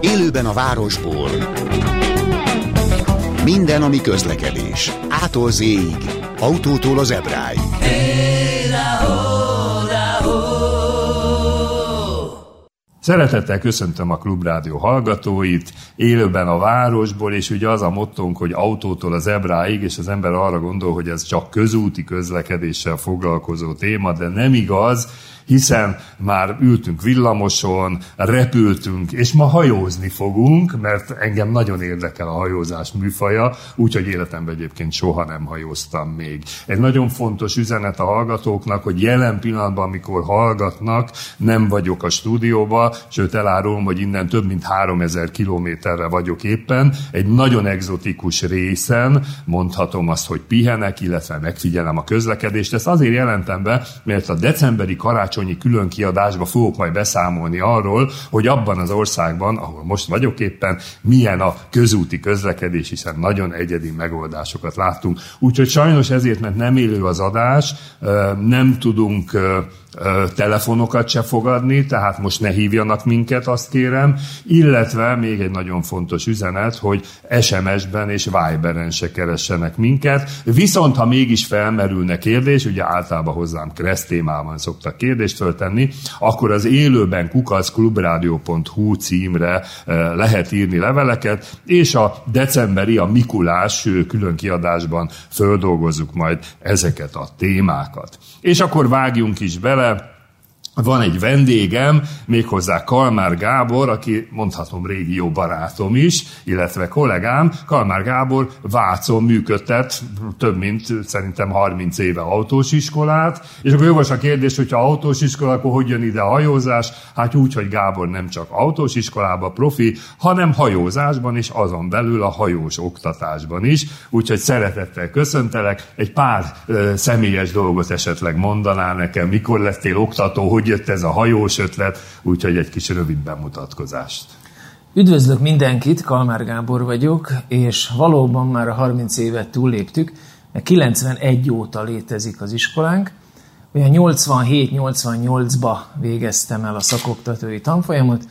Élőben a városból. Minden, ami közlekedés. Ától z autótól az ebráig. Szeretettel köszöntöm a Klubrádió hallgatóit, élőben a városból, és ugye az a mottónk, hogy autótól az ebráig, és az ember arra gondol, hogy ez csak közúti közlekedéssel foglalkozó téma, de nem igaz, hiszen már ültünk villamoson, repültünk, és ma hajózni fogunk, mert engem nagyon érdekel a hajózás műfaja, úgyhogy életemben egyébként soha nem hajóztam még. Egy nagyon fontos üzenet a hallgatóknak, hogy jelen pillanatban, amikor hallgatnak, nem vagyok a stúdióba, sőt elárulom, hogy innen több mint 3000 kilométerre vagyok éppen, egy nagyon egzotikus részen, mondhatom azt, hogy pihenek, illetve megfigyelem a közlekedést. Ezt azért jelentem be, mert a decemberi karácsony karácsonyi külön kiadásba fogok majd beszámolni arról, hogy abban az országban, ahol most vagyok éppen, milyen a közúti közlekedés, hiszen nagyon egyedi megoldásokat láttunk. Úgyhogy sajnos ezért, mert nem élő az adás, nem tudunk telefonokat se fogadni, tehát most ne hívjanak minket, azt kérem, illetve még egy nagyon fontos üzenet, hogy SMS-ben és Viberen se keressenek minket, viszont ha mégis felmerülne kérdés, ugye általában hozzám Kressz témában szoktak kérdést föltenni, akkor az élőben kukaszklubradio.hu címre lehet írni leveleket, és a decemberi, a Mikulás külön kiadásban földolgozzuk majd ezeket a témákat. És akkor vágjunk is bele, to van egy vendégem, méghozzá Kalmár Gábor, aki mondhatom régi jó barátom is, illetve kollégám. Kalmár Gábor Vácon működtet több mint szerintem 30 éve autós iskolát, és akkor jogos a kérdés, hogyha autós iskola, akkor hogy jön ide a hajózás? Hát úgy, hogy Gábor nem csak autós iskolába profi, hanem hajózásban és azon belül a hajós oktatásban is. Úgyhogy szeretettel köszöntelek. Egy pár ö, személyes dolgot esetleg mondanál nekem, mikor lettél oktató, hogy hogy jött ez a hajós ötlet, úgyhogy egy kis rövid bemutatkozást. Üdvözlök mindenkit, Kalmár Gábor vagyok, és valóban már a 30 évet túlléptük, mert 91 óta létezik az iskolánk, olyan 87-88-ba végeztem el a szakoktatói tanfolyamot,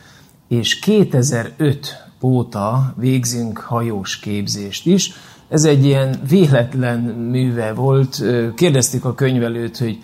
és 2005 óta végzünk hajós képzést is. Ez egy ilyen véletlen műve volt. Kérdezték a könyvelőt, hogy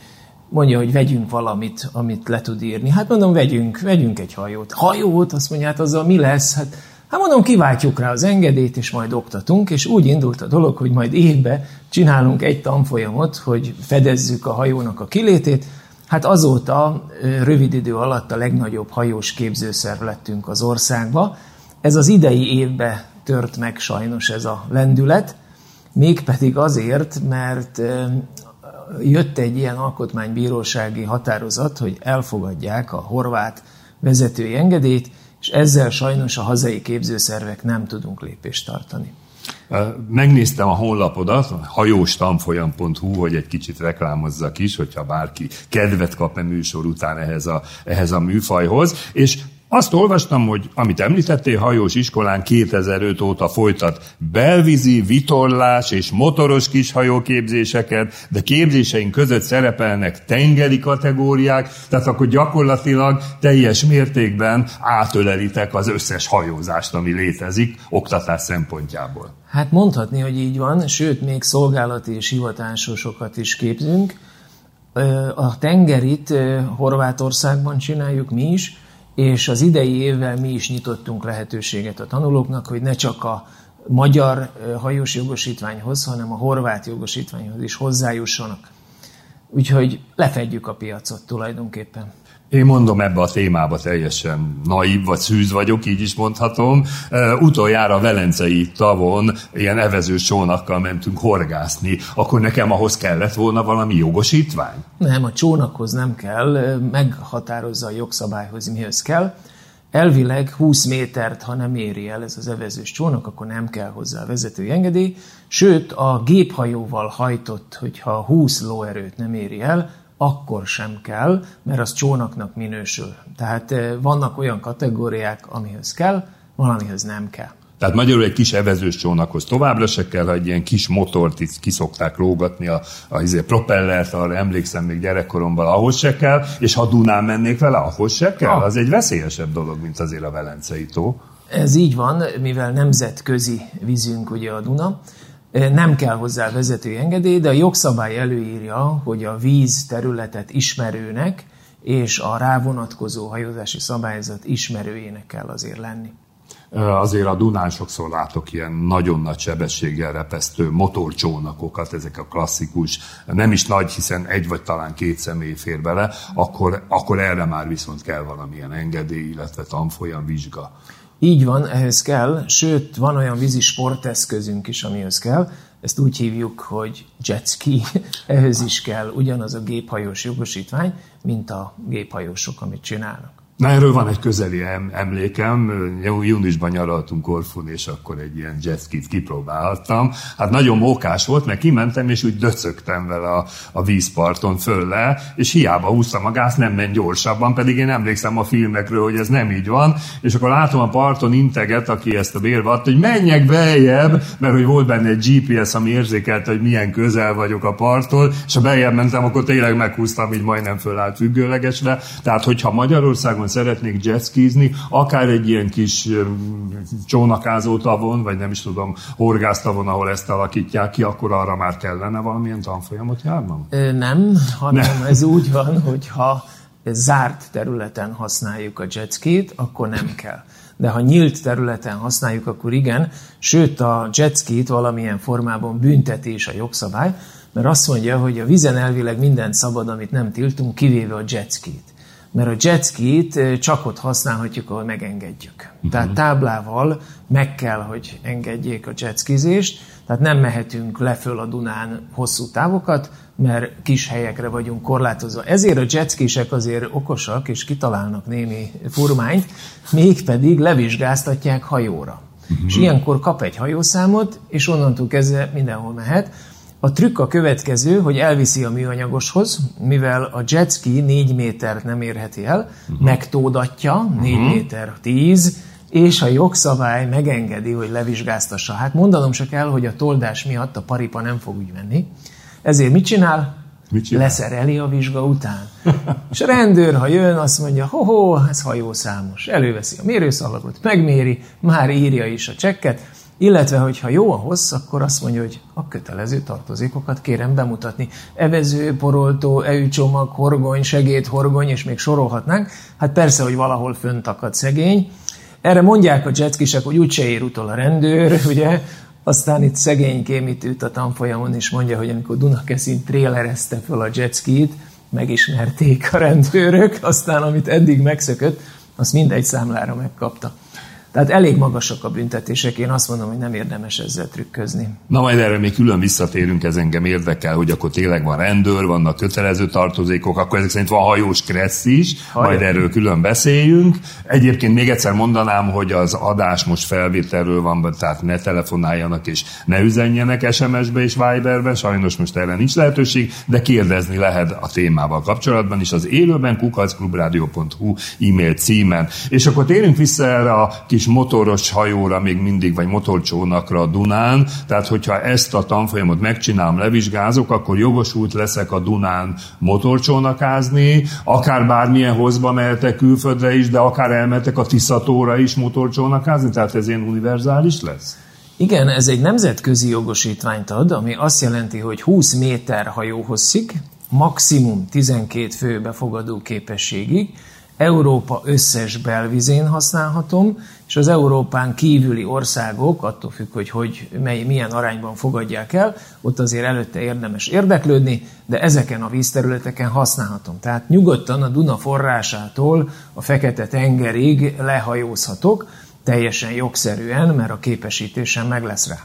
mondja, hogy vegyünk valamit, amit le tud írni. Hát mondom, vegyünk, vegyünk egy hajót. Hajót? Azt mondja, hát azzal mi lesz? Hát, hát mondom, kiváltjuk rá az engedélyt, és majd oktatunk, és úgy indult a dolog, hogy majd évbe csinálunk egy tanfolyamot, hogy fedezzük a hajónak a kilétét. Hát azóta rövid idő alatt a legnagyobb hajós képzőszerv lettünk az országba. Ez az idei évbe tört meg sajnos ez a lendület, mégpedig azért, mert jött egy ilyen alkotmánybírósági határozat, hogy elfogadják a horvát vezetői engedélyt, és ezzel sajnos a hazai képzőszervek nem tudunk lépést tartani. Megnéztem a honlapodat, hajóstanfolyam.hu, hogy egy kicsit reklámozzak is, hogyha bárki kedvet kap a műsor után ehhez a, ehhez a műfajhoz, és azt olvastam, hogy amit említettél, hajós iskolán 2005 óta folytat belvízi, vitorlás és motoros kishajóképzéseket, de képzéseink között szerepelnek tengeri kategóriák, tehát akkor gyakorlatilag teljes mértékben átölelitek az összes hajózást, ami létezik oktatás szempontjából. Hát mondhatni, hogy így van, sőt, még szolgálati és hivatásosokat is képzünk. A tengerit Horvátországban csináljuk mi is, és az idei évvel mi is nyitottunk lehetőséget a tanulóknak, hogy ne csak a magyar hajós jogosítványhoz, hanem a horvát jogosítványhoz is hozzájussanak. Úgyhogy lefedjük a piacot tulajdonképpen. Én mondom, ebbe a témába teljesen naív vagy szűz vagyok, így is mondhatom. Uh, utoljára Velencei tavon ilyen evezős csónakkal mentünk horgászni, akkor nekem ahhoz kellett volna valami jogosítvány? Nem, a csónakhoz nem kell, meghatározza a jogszabályhoz, mihez kell. Elvileg 20 métert, ha nem éri el ez az evezős csónak, akkor nem kell hozzá a vezetői engedély. Sőt, a géphajóval hajtott, hogyha 20 lóerőt nem éri el, akkor sem kell, mert az csónaknak minősül. Tehát vannak olyan kategóriák, amihez kell, valamihez nem kell. Tehát magyarul egy kis evezős csónakhoz továbbra se kell, ha egy ilyen kis motort is kiszokták lógatni a, a izé, propellert, arra emlékszem még gyerekkoromban, ahhoz se kell, és ha Dunán mennék vele, ahhoz se kell. Az egy veszélyesebb dolog, mint azért a Velencei tó. Ez így van, mivel nemzetközi vízünk ugye a Duna, nem kell hozzá vezetői engedély, de a jogszabály előírja, hogy a víz területet ismerőnek és a rávonatkozó hajózási szabályzat ismerőjének kell azért lenni. Azért a Dunán sokszor látok ilyen nagyon nagy sebességgel repesztő motorcsónakokat, ezek a klasszikus, nem is nagy, hiszen egy vagy talán két személy fér bele, akkor, akkor erre már viszont kell valamilyen engedély, illetve tanfolyam vizsga. Így van, ehhez kell, sőt, van olyan vízi sporteszközünk is, amihez kell, ezt úgy hívjuk, hogy jetski, ehhez is kell ugyanaz a géphajós jogosítvány, mint a géphajósok, amit csinálnak. Na erről van egy közeli emlékem, júniusban nyaraltunk Korfun, és akkor egy ilyen jetskit kipróbáltam. Hát nagyon mókás volt, mert kimentem, és úgy döcögtem vele a, a vízparton föl le, és hiába húztam a gáz, nem ment gyorsabban, pedig én emlékszem a filmekről, hogy ez nem így van, és akkor látom a parton integet, aki ezt a bérbe adta, hogy menjek beljebb, mert hogy volt benne egy GPS, ami érzékelte, hogy milyen közel vagyok a parttól, és ha beljebb mentem, akkor tényleg meghúztam, így majdnem fölállt függőlegesre. Tehát, hogyha Magyarországon szeretnék jetskizni, akár egy ilyen kis csónakázó tavon, vagy nem is tudom, horgásztavon, ahol ezt alakítják ki, akkor arra már kellene valamilyen tanfolyamot járnom? Nem, hanem nem. ez úgy van, hogy ha zárt területen használjuk a jetskit, akkor nem kell. De ha nyílt területen használjuk, akkor igen, sőt a jetskit valamilyen formában büntetés a jogszabály, mert azt mondja, hogy a vizen elvileg mindent szabad, amit nem tiltunk, kivéve a jetskit mert a jetskit csak ott használhatjuk, ahol megengedjük. Uh-huh. Tehát táblával meg kell, hogy engedjék a jetskizést, tehát nem mehetünk leföl a Dunán hosszú távokat, mert kis helyekre vagyunk korlátozva. Ezért a jetskisek azért okosak, és kitalálnak némi furmányt, mégpedig levizsgáztatják hajóra. Uh-huh. És ilyenkor kap egy hajószámot, és onnantól kezdve mindenhol mehet. A trükk a következő, hogy elviszi a műanyagoshoz, mivel a jetski 4 métert nem érheti el, uh-huh. megtódatja, 4 uh-huh. méter 10, és a jogszabály megengedi, hogy levizsgáztassa. Hát mondanom se kell, hogy a toldás miatt a paripa nem fog úgy menni. Ezért mit csinál? Mit csinál? Leszereli a vizsga után. és a rendőr, ha jön, azt mondja, ho-ho, ez hajószámos. Előveszi a mérőszalagot, megméri, már írja is a csekket, illetve, hogyha jó a hossz, akkor azt mondja, hogy a kötelező tartozékokat kérem bemutatni. Evező, poroltó, eűcsomag, horgony, segédhorgony, és még sorolhatnánk. Hát persze, hogy valahol fönt akad szegény. Erre mondják a jetskisek, hogy úgyse ér utol a rendőr, ugye? Aztán itt szegénykém itt ült a tanfolyamon, és mondja, hogy amikor Dunakeszin trélerezte föl a jetskit, megismerték a rendőrök, aztán amit eddig megszökött, azt mindegy számlára megkapta. Tehát elég magasak a büntetések, én azt mondom, hogy nem érdemes ezzel trükközni. Na majd erre még külön visszatérünk, ez engem érdekel, hogy akkor tényleg van rendőr, vannak kötelező tartozékok, akkor ezek szerint van hajós kressz is, Hajó. majd erről külön beszéljünk. Egyébként még egyszer mondanám, hogy az adás most felvételről van, tehát ne telefonáljanak és ne üzenjenek SMS-be és Viberbe, sajnos most erre nincs lehetőség, de kérdezni lehet a témával kapcsolatban is az élőben kukacklubrádió.hu e-mail címen. És akkor térünk vissza erre a kis kis motoros hajóra még mindig, vagy motorcsónakra a Dunán, tehát hogyha ezt a tanfolyamot megcsinálom, levizsgázok, akkor jogosult leszek a Dunán motorcsónakázni, akár bármilyen hozba mehetek külföldre is, de akár elmehetek a Tiszatóra is motorcsónakázni, tehát ez ilyen univerzális lesz? Igen, ez egy nemzetközi jogosítványt ad, ami azt jelenti, hogy 20 méter hajóhosszig, maximum 12 fő befogadó képességig, Európa összes belvizén használhatom, és az Európán kívüli országok, attól függ, hogy, hogy mely, milyen arányban fogadják el, ott azért előtte érdemes érdeklődni, de ezeken a vízterületeken használhatom. Tehát nyugodtan a Duna forrásától a Fekete-tengerig lehajózhatok, teljesen jogszerűen, mert a képesítésem meg lesz rá.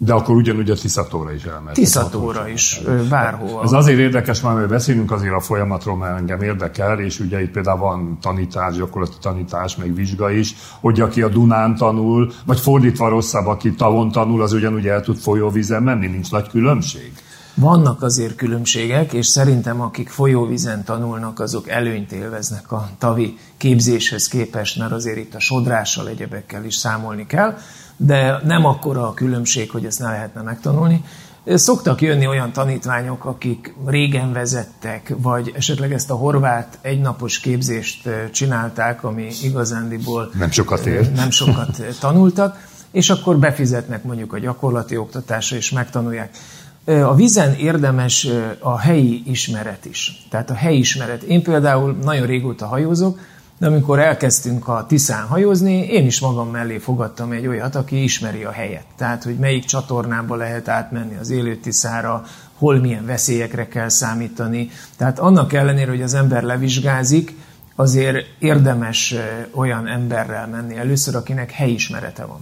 De akkor ugyanúgy a Tiszatóra is elmehet. Tiszatóra is, bárhol. Ez azért érdekes, mert beszélünk azért a folyamatról, mert engem érdekel, és ugye itt például van tanítás, gyakorlati tanítás, meg vizsga is, hogy aki a Dunán tanul, vagy fordítva rosszabb, aki tavon tanul, az ugyanúgy el tud folyóvízen menni, nincs nagy különbség? Vannak azért különbségek, és szerintem akik folyóvízen tanulnak, azok előnyt élveznek a tavi képzéshez képest, mert azért itt a sodrással, egyebekkel is számolni kell, de nem akkora a különbség, hogy ezt ne lehetne megtanulni. Szoktak jönni olyan tanítványok, akik régen vezettek, vagy esetleg ezt a horvát egynapos képzést csinálták, ami igazándiból nem sokat ér. Nem sokat tanultak, és akkor befizetnek mondjuk a gyakorlati oktatásra, és megtanulják. A vízen érdemes a helyi ismeret is. Tehát a helyi ismeret. Én például nagyon régóta hajózok, de amikor elkezdtünk a Tiszán hajózni, én is magam mellé fogadtam egy olyat, aki ismeri a helyet. Tehát, hogy melyik csatornába lehet átmenni az élő Tiszára, hol milyen veszélyekre kell számítani. Tehát annak ellenére, hogy az ember levizsgázik, azért érdemes olyan emberrel menni először, akinek helyismerete van.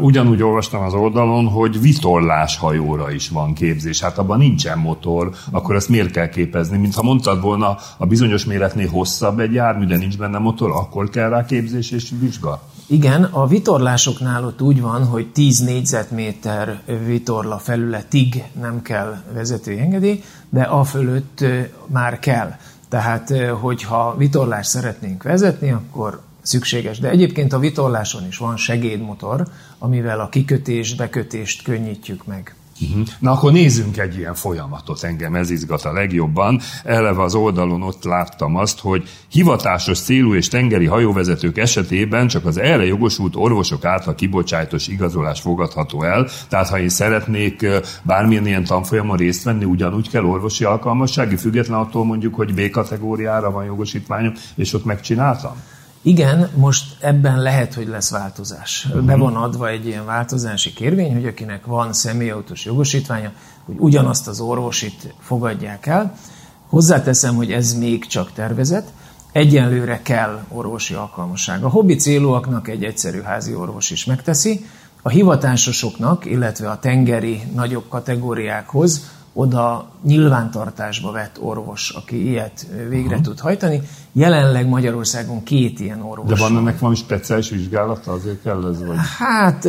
Ugyanúgy olvastam az oldalon, hogy vitorlás hajóra is van képzés. Hát abban nincsen motor, akkor ezt miért kell képezni? Mintha mondtad volna, a bizonyos méretnél hosszabb egy jármű, de nincs benne motor, akkor kell rá képzés és vizsga? Igen, a vitorlásoknál ott úgy van, hogy 10 négyzetméter vitorla felületig nem kell vezetői engedély, de a fölött már kell. Tehát, hogyha vitorlást szeretnénk vezetni, akkor szükséges. De egyébként a vitorláson is van segédmotor, amivel a kikötést, bekötést könnyítjük meg. Uh-huh. Na akkor nézzünk egy ilyen folyamatot, engem ez izgat a legjobban. Eleve az oldalon ott láttam azt, hogy hivatásos célú és tengeri hajóvezetők esetében csak az erre jogosult orvosok által kibocsájtos igazolás fogadható el. Tehát ha én szeretnék bármilyen ilyen tanfolyamon részt venni, ugyanúgy kell orvosi alkalmassági, független attól mondjuk, hogy B kategóriára van jogosítványom, és ott megcsináltam? Igen, most ebben lehet, hogy lesz változás. Uh-huh. Be van adva egy ilyen változási kérvény, hogy akinek van személyautós jogosítványa, hogy ugyanazt az orvosit fogadják el. Hozzáteszem, hogy ez még csak tervezet. Egyenlőre kell orvosi alkalmasság. A hobbi célúaknak egy egyszerű házi orvos is megteszi, a hivatásosoknak, illetve a tengeri nagyobb kategóriákhoz oda nyilvántartásba vett orvos, aki ilyet végre Aha. tud hajtani. Jelenleg Magyarországon két ilyen orvos De van ennek valami speciális vizsgálata, azért kell ez? Vagy? Hát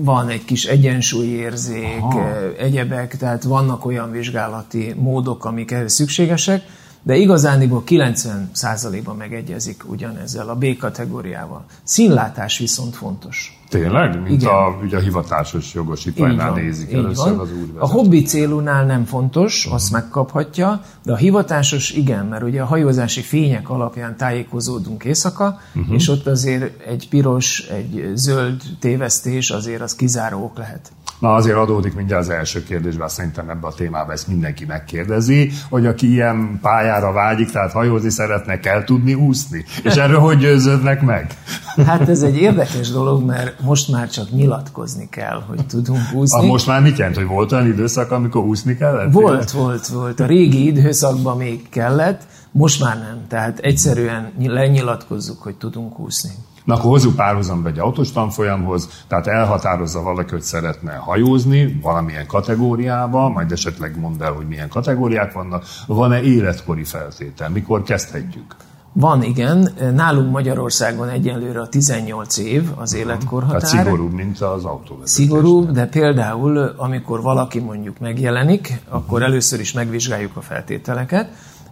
van egy kis egyensúlyérzék, Aha. egyebek, tehát vannak olyan vizsgálati módok, amik ehhez szükségesek, de igazániból 90%-ban megegyezik ugyanezzel a B kategóriával. Színlátás viszont fontos. Tényleg? Mint Igen. a, ugye a hivatásos jogosítványnál nézik először van. az úrvezető. A hobbi célúnál nem fontos, uh-huh. azt megkaphatja, de a hivatásos igen, mert ugye a hajózási fények alapján tájékozódunk éjszaka, uh-huh. és ott azért egy piros, egy zöld tévesztés azért az kizáró ok lehet. Na azért adódik mindjárt az első kérdés, bár szerintem ebbe a témába ezt mindenki megkérdezi, hogy aki ilyen pályára vágyik, tehát hajózni szeretne, kell tudni úszni. És erről hogy győződnek meg? Hát ez egy érdekes dolog, mert most már csak nyilatkozni kell, hogy tudunk úszni. A most már mit jelent, hogy volt olyan időszak, amikor úszni kellett? Volt, volt, volt. A régi időszakban még kellett, most már nem. Tehát egyszerűen lenyilatkozzuk, hogy tudunk úszni. Na akkor hozzuk párhuzamba egy autós tanfolyamhoz, tehát elhatározza valaki, hogy szeretne hajózni valamilyen kategóriába, majd esetleg mondd el, hogy milyen kategóriák vannak, van-e életkori feltétel, mikor kezdhetjük? Van, igen. Nálunk Magyarországon egyenlőre a 18 év az életkorhatár. Tehát szigorúbb, mint az autóvezetés. Szigorúbb, de például, amikor valaki mondjuk megjelenik, akkor először is megvizsgáljuk a feltételeket,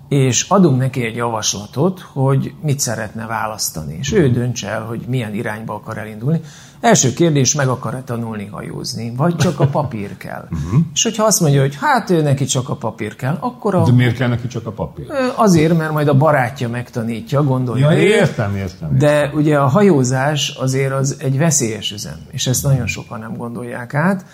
és adunk neki egy javaslatot, hogy mit szeretne választani, és ő döntse el, hogy milyen irányba akar elindulni. Első kérdés, meg akar-e tanulni hajózni, vagy csak a papír kell. Uh-huh. És hogyha azt mondja, hogy hát ő neki csak a papír kell, akkor a... De miért kell neki csak a papír? Azért, mert majd a barátja megtanítja, gondolja. Ja, értem, értem, értem. De ugye a hajózás azért az egy veszélyes üzem, és ezt nagyon sokan nem gondolják át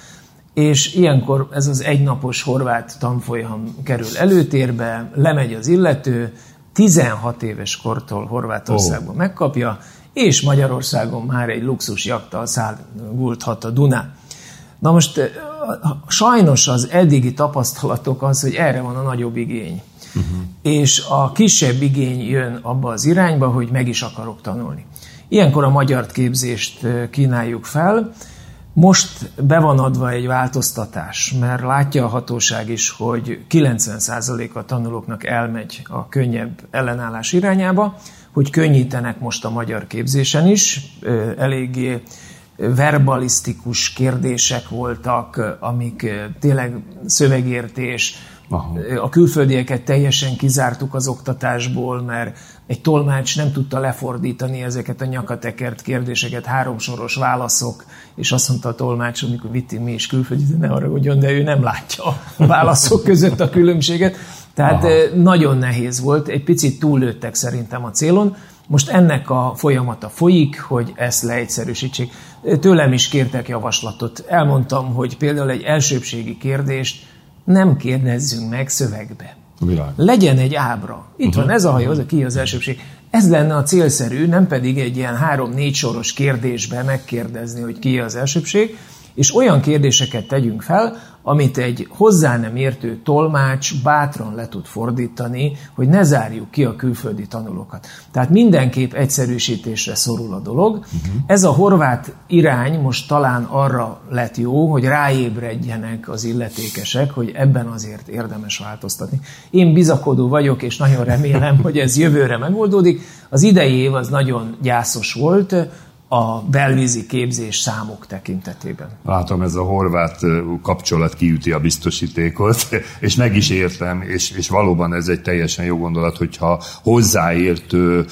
és ilyenkor ez az egynapos horvát tanfolyam kerül előtérbe, lemegy az illető, 16 éves kortól Horvátországban oh. megkapja, és Magyarországon már egy luxus jaktal szállgulthat a Dunán. Na most eh, sajnos az eddigi tapasztalatok az, hogy erre van a nagyobb igény. Uh-huh. És a kisebb igény jön abba az irányba, hogy meg is akarok tanulni. Ilyenkor a magyar képzést eh, kínáljuk fel, most be van adva egy változtatás, mert látja a hatóság is, hogy 90% a tanulóknak elmegy a könnyebb ellenállás irányába, hogy könnyítenek most a magyar képzésen is, eléggé verbalisztikus kérdések voltak, amik tényleg szövegértés, Aha. A külföldieket teljesen kizártuk az oktatásból, mert egy tolmács nem tudta lefordítani ezeket a nyakatekert kérdéseket, háromsoros válaszok, és azt mondta a tolmács, amikor vitti mi is külföldi, ne arra ugyan, de ő nem látja a válaszok között a különbséget. Tehát Aha. nagyon nehéz volt, egy picit túllőttek szerintem a célon. Most ennek a folyamata folyik, hogy ezt leegyszerűsítsék. Tőlem is kértek javaslatot. Elmondtam, hogy például egy elsőbségi kérdést nem kérdezzünk meg szövegbe. Világ. Legyen egy ábra. Itt uh-huh. van ez a hajó, az a ki az elsőbség. Ez lenne a célszerű, nem pedig egy ilyen három-négy soros kérdésbe megkérdezni, hogy ki az elsőbség, és olyan kérdéseket tegyünk fel, amit egy hozzá nem értő tolmács bátran le tud fordítani, hogy ne zárjuk ki a külföldi tanulókat. Tehát mindenképp egyszerűsítésre szorul a dolog. Uh-huh. Ez a horvát irány most talán arra lett jó, hogy ráébredjenek az illetékesek, hogy ebben azért érdemes változtatni. Én bizakodó vagyok, és nagyon remélem, hogy ez jövőre megoldódik. Az idei év az nagyon gyászos volt, a belvízi képzés számok tekintetében. Látom, ez a horvát kapcsolat kiüti a biztosítékot, és meg is értem, és, és valóban ez egy teljesen jó gondolat, hogyha hozzáértő,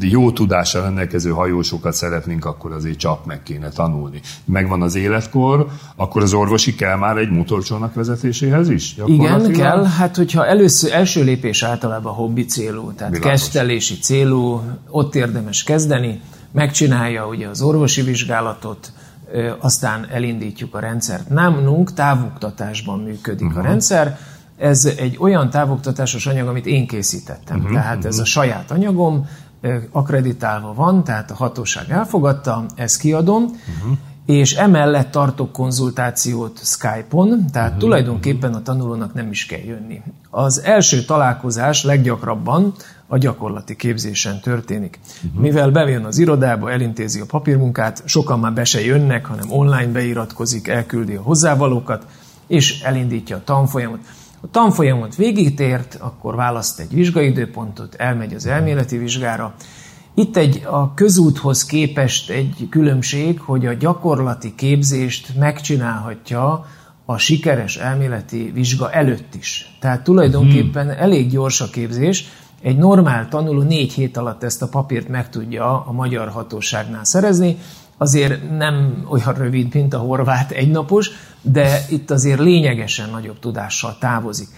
jó tudással rendelkező hajósokat szeretnénk, akkor azért csak meg kéne tanulni. Megvan az életkor, akkor az orvosi kell már egy motorcsónak vezetéséhez is? Igen, kell. Hát, hogyha először, első lépés általában hobbi célú, tehát Világos. kezdelési célú, ott érdemes kezdeni, megcsinálja ugye az orvosi vizsgálatot, aztán elindítjuk a rendszert. Nálunk távoktatásban működik uh-huh. a rendszer, ez egy olyan távoktatásos anyag, amit én készítettem. Uh-huh, tehát uh-huh. ez a saját anyagom, akreditálva van, tehát a hatóság elfogadta, ezt kiadom, uh-huh. és emellett tartok konzultációt Skype-on, tehát uh-huh. tulajdonképpen a tanulónak nem is kell jönni. Az első találkozás leggyakrabban a gyakorlati képzésen történik. Uh-huh. Mivel bejön az irodába, elintézi a papírmunkát, sokan már be se jönnek, hanem online beiratkozik, elküldi a hozzávalókat, és elindítja a tanfolyamot. A tanfolyamot végigtért, akkor választ egy vizsgaidőpontot, elmegy az elméleti vizsgára. Itt egy a közúthoz képest egy különbség, hogy a gyakorlati képzést megcsinálhatja a sikeres elméleti vizsga előtt is. Tehát tulajdonképpen mhm. elég gyors a képzés, egy normál tanuló négy hét alatt ezt a papírt meg tudja a magyar hatóságnál szerezni, azért nem olyan rövid, mint a horvát egynapos, de itt azért lényegesen nagyobb tudással távozik.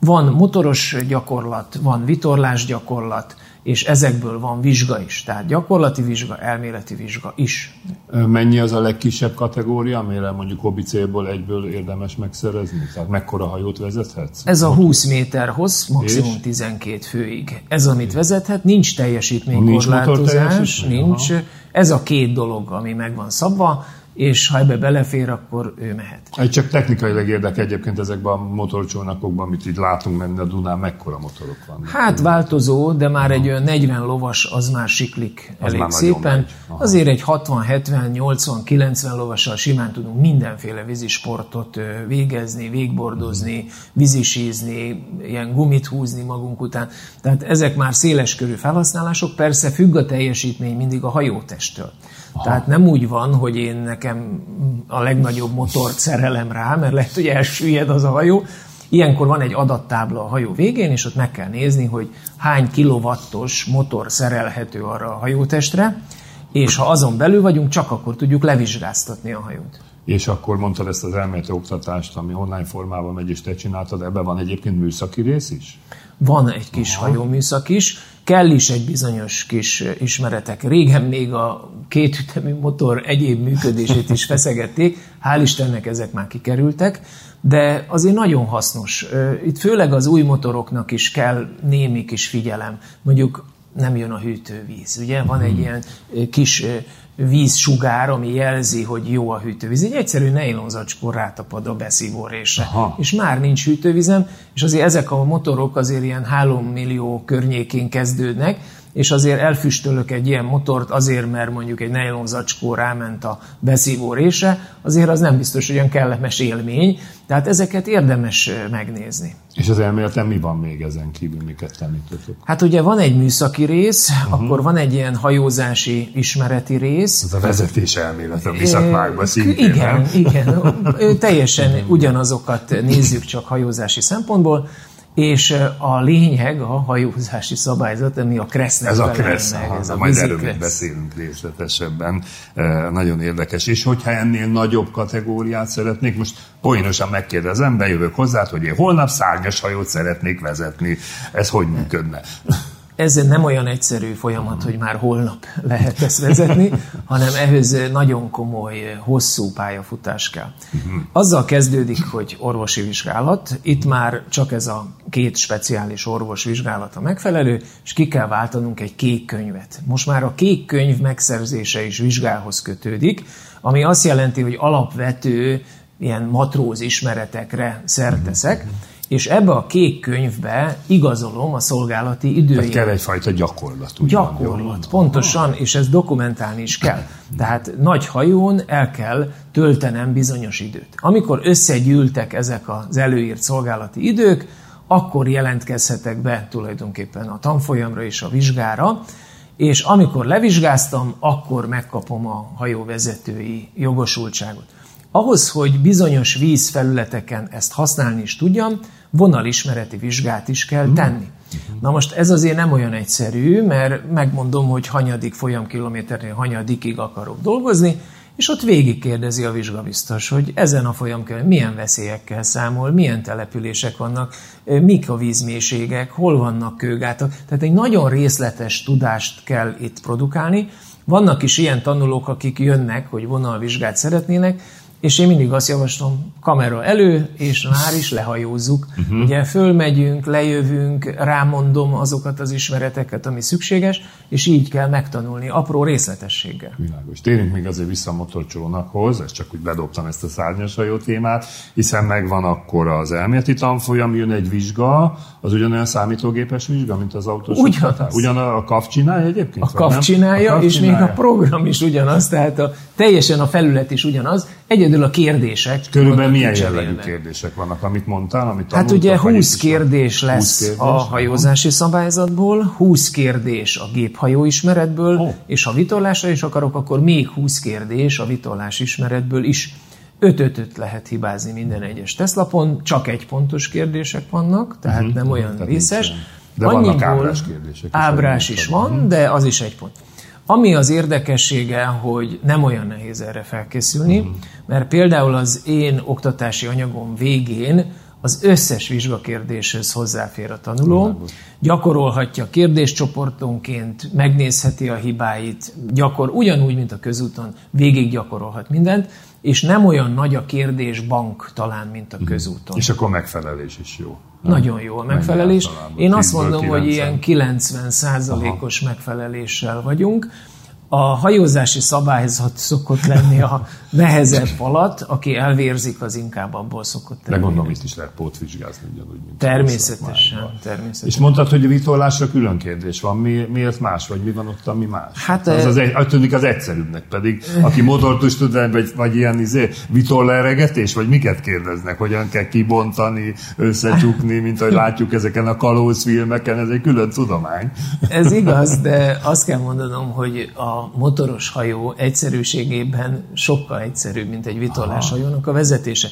Van motoros gyakorlat, van vitorlás gyakorlat, és ezekből van vizsga is, tehát gyakorlati vizsga, elméleti vizsga is. Mennyi az a legkisebb kategória, amire mondjuk hobbi célból egyből érdemes megszerezni? Tehát mekkora hajót vezethetsz? Ez a 20 méter hossz, maximum és? 12 főig. Ez, amit vezethet, nincs teljesítménykorlátozás, nincs, nincs. Ez a két dolog, ami meg van szabva és ha ebbe belefér, akkor ő mehet. Egy csak technikailag érdekel egyébként ezekben a motorcsónakokban, amit így látunk menni a Dunán, mekkora motorok vannak? Hát változó, de már egy olyan 40 lovas, az már siklik az elég már szépen. Azért egy 60, 70, 80, 90 lovassal simán tudunk mindenféle vízisportot végezni, végbordozni, vízisízni, ilyen gumit húzni magunk után. Tehát ezek már széleskörű felhasználások, persze függ a teljesítmény mindig a hajótesttől. Aha. Tehát nem úgy van, hogy én nekem a legnagyobb motort szerelem rá, mert lehet, hogy elsüllyed az a hajó. Ilyenkor van egy adattábla a hajó végén, és ott meg kell nézni, hogy hány kilowattos motor szerelhető arra a hajótestre, és ha azon belül vagyunk, csak akkor tudjuk levizsgáztatni a hajót. És akkor mondtad ezt az elméleti oktatást, ami online formában megy, és te csináltad, ebben van egyébként műszaki rész is? Van egy kis Aha. hajóműszak is, kell is egy bizonyos kis ismeretek. Régen még a kétütemű motor egyéb működését is feszegették, hál' Istennek ezek már kikerültek, de azért nagyon hasznos. Itt főleg az új motoroknak is kell némi kis figyelem. Mondjuk nem jön a hűtővíz. Ugye van egy mhm. ilyen kis vízsugár, ami jelzi, hogy jó a hűtővíz. Egy egyszerű nejlonzacskó rátapad a beszívórésre. Aha. És már nincs hűtővízem, és azért ezek a motorok azért ilyen 3 millió környékén kezdődnek, és azért elfüstölök egy ilyen motort azért, mert mondjuk egy nylon zacskó ráment a beszívó része, azért az nem biztos, hogy olyan kellemes élmény, tehát ezeket érdemes megnézni. És az elméleten mi van még ezen kívül, miket említettük? Hát ugye van egy műszaki rész, uh-huh. akkor van egy ilyen hajózási ismereti rész. Ez a vezetés elmélet a mi szakmákban szintén, Igen, nem? igen. Teljesen ugyanazokat nézzük csak hajózási szempontból. És a lényeg, a hajózási szabályzat, ami a Kresznek Ez a Kressz, ez a majd erről még beszélünk részletesebben. Nagyon érdekes. És hogyha ennél nagyobb kategóriát szeretnék, most poénosan megkérdezem, bejövök hozzá, hogy én holnap szárnyas hajót szeretnék vezetni. Ez hogy működne? Ez nem olyan egyszerű folyamat, hogy már holnap lehet ezt vezetni, hanem ehhez nagyon komoly, hosszú pályafutás kell. Azzal kezdődik, hogy orvosi vizsgálat. Itt már csak ez a két speciális orvos vizsgálata megfelelő, és ki kell váltanunk egy kék könyvet. Most már a kék könyv megszerzése is vizsgához kötődik, ami azt jelenti, hogy alapvető ilyen matróz ismeretekre szerteszek, és ebbe a kék könyvbe igazolom a szolgálati időjét. Tehát kell egyfajta gyakorlat. Ugyan, gyakorlat, jó? pontosan, és ezt dokumentálni is kell. Tehát nagy hajón el kell töltenem bizonyos időt. Amikor összegyűltek ezek az előírt szolgálati idők, akkor jelentkezhetek be tulajdonképpen a tanfolyamra és a vizsgára, és amikor levizsgáztam, akkor megkapom a hajóvezetői jogosultságot. Ahhoz, hogy bizonyos vízfelületeken ezt használni is tudjam, vonalismereti vizsgát is kell hmm. tenni. Na most ez azért nem olyan egyszerű, mert megmondom, hogy hanyadik folyamkilométernél hanyadikig akarok dolgozni, és ott végig kérdezi a vizsgabiztos, hogy ezen a folyamkörön milyen veszélyekkel számol, milyen települések vannak, mik a vízmélységek, hol vannak kőgátak. Tehát egy nagyon részletes tudást kell itt produkálni. Vannak is ilyen tanulók, akik jönnek, hogy vonalvizsgát szeretnének, és én mindig azt javaslom, kamera elő, és már is lehajózzuk. Uh-huh. Ugye fölmegyünk, lejövünk, rámondom azokat az ismereteket, ami szükséges, és így kell megtanulni, apró részletességgel. Világos. Térjünk még azért vissza a motorcsónakhoz, ezt csak úgy bedobtam ezt a szárnyas hajó témát, hiszen megvan akkor az elméleti tanfolyam, jön egy vizsga, az ugyanolyan számítógépes vizsga, mint az autós. Ugyanaz. Ugyan a KAV csinálja egyébként? A KAV csinálja, és csinálja. még a program is ugyanaz, tehát a, teljesen a felület is ugyanaz, egyedül a kérdések. Körülbelül milyen jellegű kérdések vannak, amit mondtál? Amit hát ugye 20 kérdés lesz 20 kérdés, a hajózási szabályzatból, 20 kérdés a géphajó ismeretből, oh. és ha vitorlásra is akarok, akkor még 20 kérdés a vitorlás ismeretből is. 5-5-öt lehet hibázni minden egyes teszlapon, csak egy pontos kérdések vannak, tehát uh-huh. nem olyan vészes. De Annyiból vannak ábrás kérdések. Is ábrás is van, uh-huh. de az is egy pont. Ami az érdekessége, hogy nem olyan nehéz erre felkészülni, uh-huh. mert például az én oktatási anyagom végén az összes vizsgakérdéshez hozzáfér a tanuló, gyakorolhatja kérdéscsoportonként, megnézheti a hibáit, gyakor, ugyanúgy, mint a közúton, végig gyakorolhat mindent, és nem olyan nagy a kérdésbank talán, mint a közúton. És akkor megfelelés is jó. Nem? Nagyon jó a megfelelés. Én azt mondom, 90. hogy ilyen 90 százalékos megfeleléssel vagyunk. A hajózási szabályzat szokott lenni a nehezebb alatt, aki elvérzik, az inkább abból szokott lenni. De gondolom, itt is lehet pótvizsgázni ugyanúgy, mint természetesen, természetesen. És mondtad, hogy a vitorlásra külön kérdés van. Mi, miért más, vagy mi van ott, ami más? Hát, az, az, egy, tűnik az egyszerűbbnek pedig. Aki motort is tud, vagy, vagy ilyen izé, vitorleregetés, vagy miket kérdeznek, hogyan kell kibontani, összecsukni, mint ahogy látjuk ezeken a kalózfilmeken, ez egy külön tudomány. Ez igaz, de azt kell mondanom, hogy a motoros hajó egyszerűségében sokkal egyszerűbb, mint egy vitorlás hajónak a vezetése.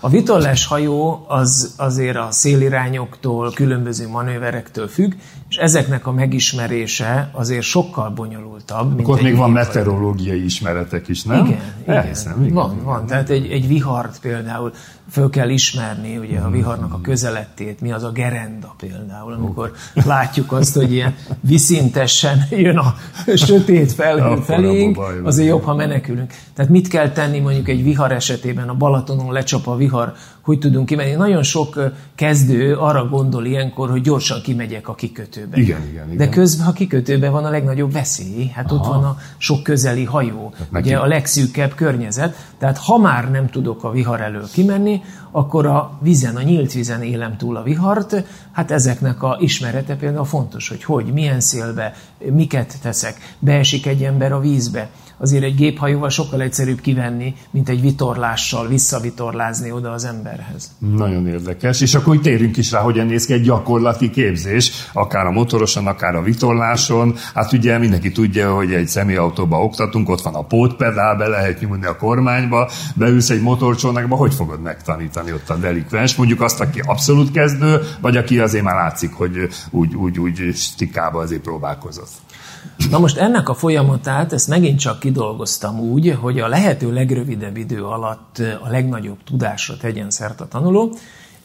A vitorlás hajó az azért a szélirányoktól, különböző manőverektől függ, és ezeknek a megismerése azért sokkal bonyolultabb. Mint Akkor még van meteorológiai ismeretek is, nem? Igen, igen. igen. Van, igen. van. Tehát egy, egy vihart például föl kell ismerni, ugye a viharnak a közelettét, mi az a gerenda például, amikor látjuk azt, hogy ilyen viszintesen jön a sötét felhő felénk, azért jobb, ha menekülünk. Tehát mit kell tenni mondjuk egy vihar esetében, a Balatonon lecsap a vihar, vihar, hogy tudunk kimenni. Nagyon sok kezdő arra gondol ilyenkor, hogy gyorsan kimegyek a kikötőbe. Igen, igen, igen. De közben a kikötőben van a legnagyobb veszély, hát Aha. ott van a sok közeli hajó, hát ugye a legszűkebb környezet, tehát ha már nem tudok a vihar elől kimenni, akkor a vízen, a nyílt vízen élem túl a vihart, hát ezeknek a ismerete például fontos, hogy hogy, milyen szélbe, miket teszek, beesik egy ember a vízbe, azért egy géphajóval sokkal egyszerűbb kivenni, mint egy vitorlással visszavitorlázni oda az emberhez. Nagyon érdekes, és akkor térjünk is rá, hogyan néz ki egy gyakorlati képzés, akár a motoroson, akár a vitorláson. Hát ugye mindenki tudja, hogy egy személyautóba oktatunk, ott van a pótpedál, be lehet nyúlni a kormányba, beülsz egy motorcsónakba, hogy fogod megtanítani ott a delikvens? Mondjuk azt, aki abszolút kezdő, vagy aki azért már látszik, hogy úgy, úgy, úgy stikába azért próbálkozott. Na most ennek a folyamatát, ezt megint csak kidolgoztam úgy, hogy a lehető legrövidebb idő alatt a legnagyobb tudásra tegyen szert a tanuló,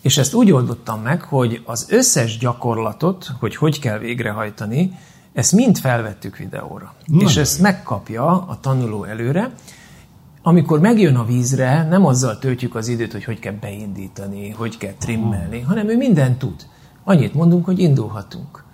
és ezt úgy oldottam meg, hogy az összes gyakorlatot, hogy hogy kell végrehajtani, ezt mind felvettük videóra. Na. És ezt megkapja a tanuló előre, amikor megjön a vízre, nem azzal töltjük az időt, hogy hogy kell beindítani, hogy kell trimmelni, hanem ő mindent tud. Annyit mondunk, hogy indulhatunk.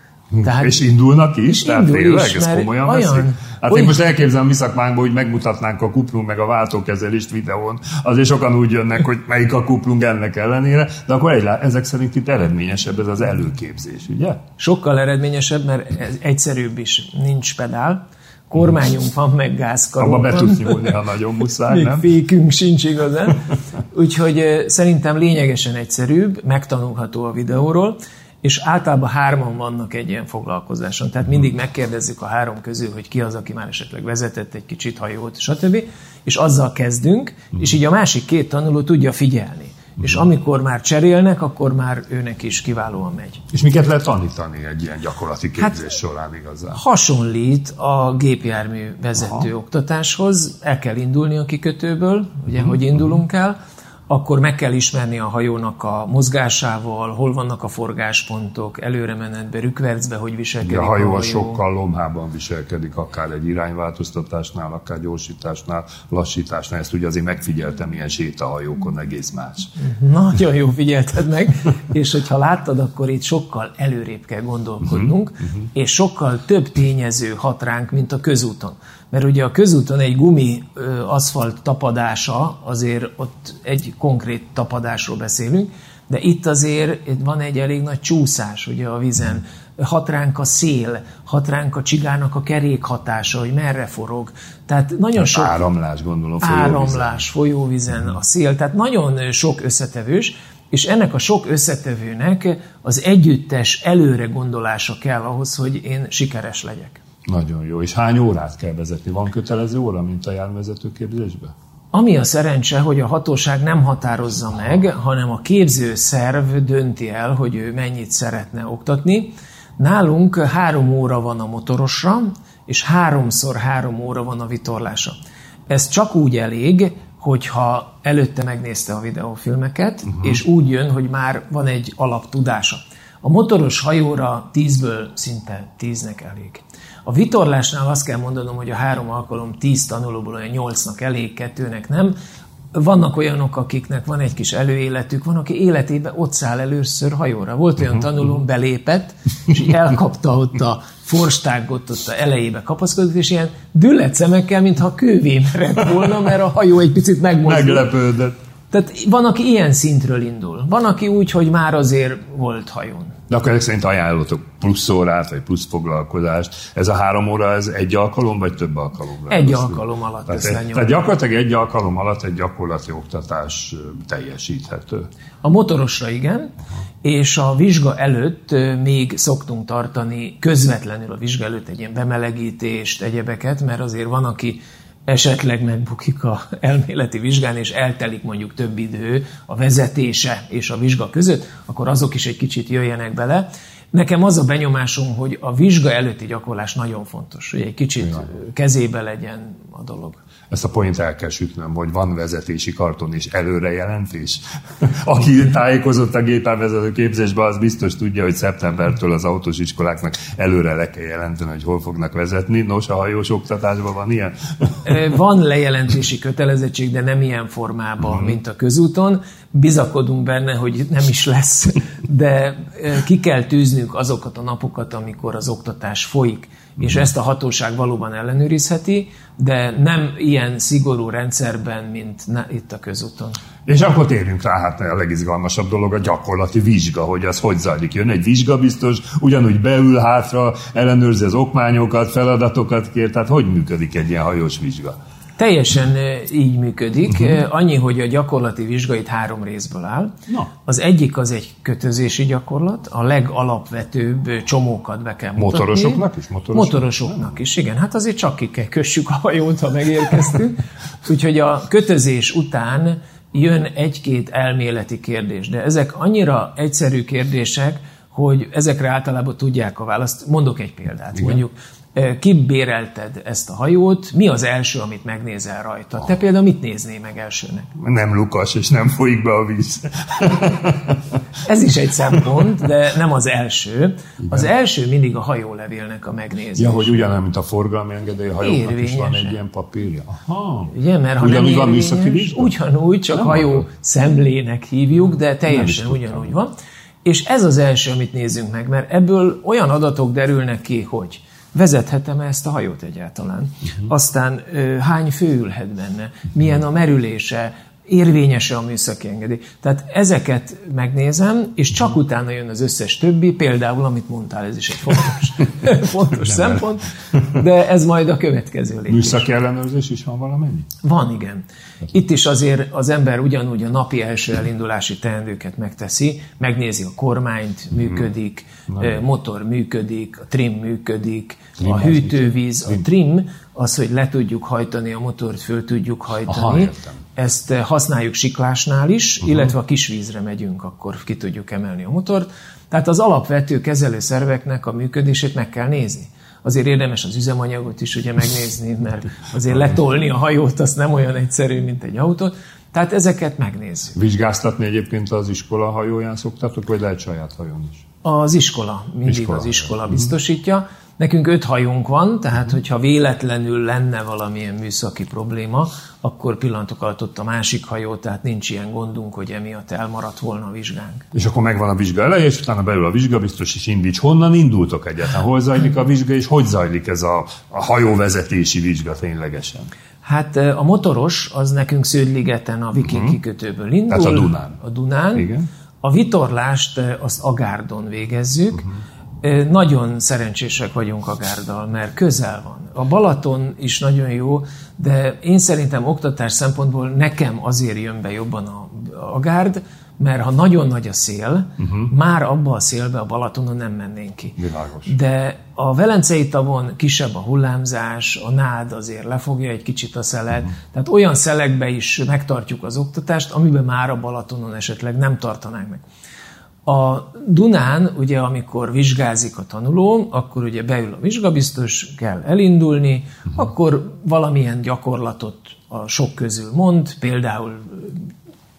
Tehát, és indulnak is? Tehát indul tényleg, is, ez komolyan olyan, veszik? Hát olyan, én most elképzelem mi szakmánkban, hogy megmutatnánk a kuplung meg a váltókezelést videón. Azért sokan úgy jönnek, hogy melyik a kuplung ennek ellenére, de akkor egy, ezek szerint itt eredményesebb ez az előképzés, ugye? Sokkal eredményesebb, mert ez egyszerűbb is, nincs pedál kormányunk van, meg gázkarunk Abba be tudsz nyúlni, ha nagyon muszáj, Még nem? fékünk sincs igazán. Úgyhogy szerintem lényegesen egyszerűbb, megtanulható a videóról, és általában hárman vannak egy ilyen foglalkozáson. Tehát mindig megkérdezzük a három közül, hogy ki az, aki már esetleg vezetett egy kicsit hajót, stb. És azzal kezdünk, és így a másik két tanuló tudja figyelni. És amikor már cserélnek, akkor már őnek is kiválóan megy. És miket lehet tanítani egy ilyen gyakorlati képzés hát, során igazán? Hasonlít a gépjármű vezető Aha. oktatáshoz. El kell indulni a kikötőből, ugye, uh-huh. hogy indulunk el akkor meg kell ismerni a hajónak a mozgásával, hol vannak a forgáspontok, előre menetbe, rükvercbe, hogy viselkedik a hajó. A hajó sokkal lomhában viselkedik, akár egy irányváltoztatásnál, akár gyorsításnál, lassításnál. Ezt ugye azért megfigyeltem ilyen sétahajókon, egész más. Nagyon jó figyelted meg, és hogyha láttad, akkor itt sokkal előrébb kell gondolkodnunk, uh-huh, uh-huh. és sokkal több tényező hat ránk, mint a közúton. Mert ugye a közúton egy gumi aszfalt tapadása, azért ott egy konkrét tapadásról beszélünk, de itt azért van egy elég nagy csúszás ugye a vízen. Hat ránk a szél, hat ránk a csigának a kerék hatása, hogy merre forog. Tehát nagyon sok... Áramlás, gondolom, folyóvízen. Áramlás, folyóvízen, a szél. Tehát nagyon sok összetevős, és ennek a sok összetevőnek az együttes előre gondolása kell ahhoz, hogy én sikeres legyek. Nagyon jó. És hány órát kell vezetni? Van kötelező óra, mint a járművezető képzésben? Ami a szerencse, hogy a hatóság nem határozza meg, hanem a képző szerv dönti el, hogy ő mennyit szeretne oktatni. Nálunk három óra van a motorosra, és háromszor három óra van a vitorlása. Ez csak úgy elég, hogyha előtte megnézte a videófilmeket, uh-huh. és úgy jön, hogy már van egy alaptudása. A motoros hajóra tízből szinte tíznek elég. A vitorlásnál azt kell mondanom, hogy a három alkalom tíz tanulóból olyan nyolcnak elég, kettőnek nem. Vannak olyanok, akiknek van egy kis előéletük, van, aki életében ott száll először hajóra. Volt olyan uh-huh. tanuló, belépett, és elkapta ott a forstágot, ott a elejébe kapaszkodott, és ilyen düllet szemekkel, mintha kővé merett volna, mert a hajó egy picit megmozdult. Meglepődött. Tehát van, aki ilyen szintről indul. Van, aki úgy, hogy már azért volt hajón. De akkor ezek szerint ajánlotok plusz órát, vagy plusz foglalkozást. Ez a három óra, ez egy alkalom, vagy több alkalomra? Egy alkalom alatt tehát, egy, tehát gyakorlatilag egy alkalom alatt egy gyakorlati oktatás teljesíthető. A motorosra igen, és a vizsga előtt még szoktunk tartani közvetlenül a vizsga előtt egy ilyen bemelegítést, egyebeket, mert azért van, aki esetleg megbukik a elméleti vizsgán, és eltelik mondjuk több idő a vezetése és a vizsga között, akkor azok is egy kicsit jöjjenek bele. Nekem az a benyomásom, hogy a vizsga előtti gyakorlás nagyon fontos, hogy egy kicsit kezébe legyen a dolog. Ezt a point el kell sütnöm, hogy van vezetési karton és előrejelentés. Aki tájékozott a gépelvezető képzésben, az biztos tudja, hogy szeptembertől az autós iskoláknak előre le kell jelenteni, hogy hol fognak vezetni. Nos, a hajós oktatásban van ilyen? Van lejelentési kötelezettség, de nem ilyen formában, uh-huh. mint a közúton. Bizakodunk benne, hogy nem is lesz, de ki kell tűznünk azokat a napokat, amikor az oktatás folyik és ezt a hatóság valóban ellenőrizheti, de nem ilyen szigorú rendszerben, mint itt a közúton. És akkor térjünk rá, hát a legizgalmasabb dolog a gyakorlati vizsga, hogy az hogy zajlik. Jön egy vizsgabiztos, ugyanúgy beül hátra, ellenőrzi az okmányokat, feladatokat kér, tehát hogy működik egy ilyen hajós vizsga? Teljesen így működik. Uh-huh. Annyi, hogy a gyakorlati vizsgait három részből áll. Na. Az egyik az egy kötözési gyakorlat, a legalapvetőbb csomókat be kell mutatni. Motorosoknak is? Motorosoknak, Motorosoknak is, igen. Hát azért csak ki kell kössük a hajót, ha megérkeztünk. Úgyhogy a kötözés után jön egy-két elméleti kérdés, de ezek annyira egyszerű kérdések, hogy ezekre általában tudják a választ. Mondok egy példát. Igen. Mondjuk kibérelted ezt a hajót, mi az első, amit megnézel rajta? Te például mit néznél meg elsőnek? Nem lukas, és nem folyik be a víz. Ez is egy szempont, de nem az első. Igen. Az első mindig a hajólevélnek a megnézés. Ja, hogy ugyanaz, mint a forgalmi engedély a hajónak is van egy ilyen papírja. Aha. Ugye, mert ha ugyanúgy nem érvényes, van Ugyanúgy, csak nem hajó van. szemlének hívjuk, de teljesen ugyanúgy van. És ez az első, amit nézzünk meg, mert ebből olyan adatok derülnek ki, hogy vezethetem-e ezt a hajót egyáltalán? Uh-huh. Aztán hány fő ülhet benne? Milyen a merülése? Érvényes-e a műszaki engedély. Tehát ezeket megnézem, és csak utána jön az összes többi, például, amit mondtál, ez is egy fontos, fontos szempont, de ez majd a következő lépés. Műszaki ellenőrzés is van valamennyi? Van, igen. Itt is azért az ember ugyanúgy a napi első elindulási teendőket megteszi, megnézi a kormányt, működik, hmm. motor működik, a trim működik, trim a hűtővíz, a trim, az, hogy le tudjuk hajtani a motort, föl tudjuk hajtani. Aha, Ezt használjuk siklásnál is, uh-huh. illetve a kisvízre megyünk, akkor ki tudjuk emelni a motort. Tehát az alapvető kezelőszerveknek a működését meg kell nézni. Azért érdemes az üzemanyagot is ugye megnézni, mert azért letolni a hajót az nem olyan egyszerű, mint egy autót. Tehát ezeket megnézzük. Vizsgáztatni egyébként az iskola hajóján szoktatok, vagy lehet saját hajón is? Az iskola, mindig iskola. az iskola biztosítja. Nekünk öt hajónk van, tehát hogyha véletlenül lenne valamilyen műszaki probléma, akkor pillanatok alatt ott a másik hajó, tehát nincs ilyen gondunk, hogy emiatt elmaradt volna a vizsgánk. És akkor megvan a vizsga eleje, és utána belül a vizsga, biztos is indíts. Honnan indultok egyáltalán? Hol zajlik a vizsga, és hogy zajlik ez a, a hajóvezetési vizsga ténylegesen? Hát a motoros az nekünk Sződligeten a Viking uh-huh. kikötőből indul. Tehát a Dunán. A Dunán. Igen. A vitorlást azt Agárdon végezzük. Uh-huh nagyon szerencsések vagyunk a gárdal, mert közel van. A Balaton is nagyon jó, de én szerintem oktatás szempontból nekem azért jön be jobban a, a gárd, mert ha nagyon nagy a szél, uh-huh. már abba a szélbe a Balatonon nem mennénk ki. Világos. De a Velencei tavon kisebb a hullámzás, a nád azért lefogja egy kicsit a szelet, uh-huh. tehát olyan szelekbe is megtartjuk az oktatást, amiben már a Balatonon esetleg nem tartanánk meg. A Dunán, ugye, amikor vizsgázik a tanuló, akkor ugye beül a vizsgabiztos, kell elindulni, uh-huh. akkor valamilyen gyakorlatot a sok közül mond, például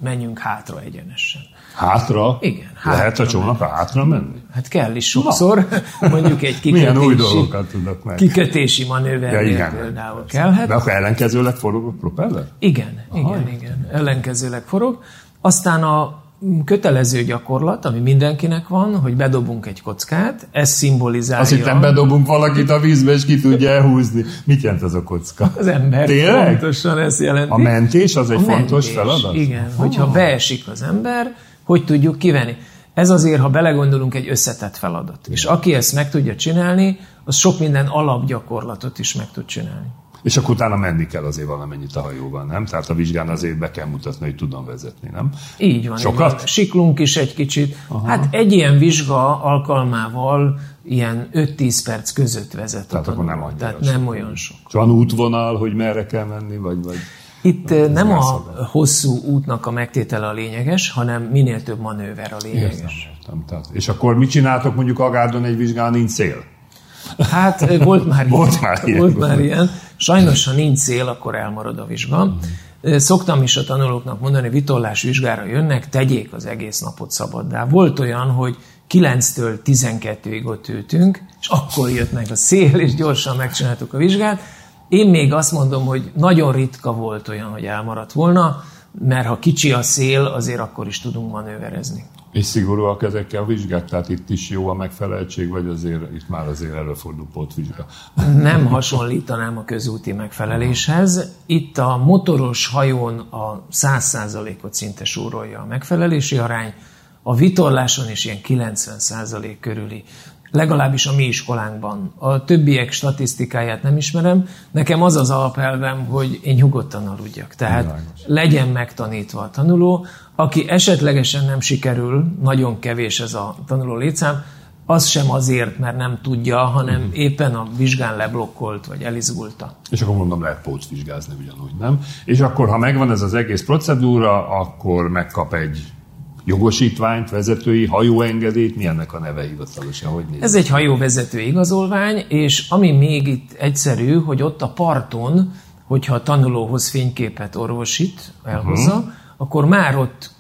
menjünk hátra egyenesen. Hátra? Igen. Hátra Lehet a csónakra hátra menni? Hát kell is sokszor. Na. Mondjuk egy kikötési, Milyen új dolgokat tudok meg. Kikötési manővernél ja, igen, például kellhet. De akkor ellenkezőleg forog a propeller? Igen, Aha, igen, igen. Ellenkezőleg forog. Aztán a kötelező gyakorlat, ami mindenkinek van, hogy bedobunk egy kockát, ez szimbolizálja... Azt hittem bedobunk valakit a vízbe, és ki tudja elhúzni. Mit jelent ez a kocka? Az ember. Tényleg? Pontosan ez jelenti. A mentés az egy a fontos mentés, feladat? Igen, oh. hogyha beesik az ember, hogy tudjuk kivenni. Ez azért, ha belegondolunk, egy összetett feladat. És aki ezt meg tudja csinálni, az sok minden alapgyakorlatot is meg tud csinálni. És akkor utána menni kell azért valamennyit a hajóban, nem? Tehát a vizsgán azért be kell mutatni, hogy tudom vezetni, nem? Így van. Sokat? Így Siklunk is egy kicsit. Aha. Hát egy ilyen vizsga alkalmával ilyen 5-10 perc között vezet. Tehát akkor nem annyira Tehát nem olyan sok. Van útvonal, hogy merre kell menni, vagy... vagy... Itt Ez nem a hosszú útnak a megtétele a lényeges, hanem minél több manőver a lényeges. Értem, értem. Tehát, és akkor mit csináltok mondjuk Agárdon egy vizsgán, nincs cél? Hát volt már ilyen. volt már ilyen. Volt már ilyen. Sajnos, ha nincs cél, akkor elmarad a vizsga. Mm. Szoktam is a tanulóknak mondani, vitorlás vizsgára jönnek, tegyék az egész napot szabaddá. Volt olyan, hogy 9-től 12-ig ott ültünk, és akkor jött meg a szél, és gyorsan megcsináltuk a vizsgát. Én még azt mondom, hogy nagyon ritka volt olyan, hogy elmaradt volna, mert ha kicsi a szél, azért akkor is tudunk manőverezni. És szigorúak ezekkel a vizsgák? Tehát itt is jó a megfeleltség, vagy azért itt már azért előfordul pótvizsga? Nem hasonlítanám a közúti megfeleléshez. Itt a motoros hajón a 100%-ot szinte súrolja a megfelelési arány, a vitorláson is ilyen 90% körüli legalábbis a mi iskolánkban. A többiek statisztikáját nem ismerem. Nekem az az alapelvem, hogy én nyugodtan aludjak. Tehát Világos. legyen megtanítva a tanuló. Aki esetlegesen nem sikerül, nagyon kevés ez a tanuló létszám, az sem azért, mert nem tudja, hanem uh-huh. éppen a vizsgán leblokkolt, vagy elizgulta. És akkor mondom, lehet pótvizsgázni ugyanúgy, nem? És akkor, ha megvan ez az egész procedúra, akkor megkap egy jogosítványt, vezetői hajóengedélyt, mi ennek a neve hivatalosan? Hogy Ez egy hajóvezető igazolvány, és ami még itt egyszerű, hogy ott a parton, hogyha a tanulóhoz fényképet orvosít, elhozza, uh-huh. Akkor már ott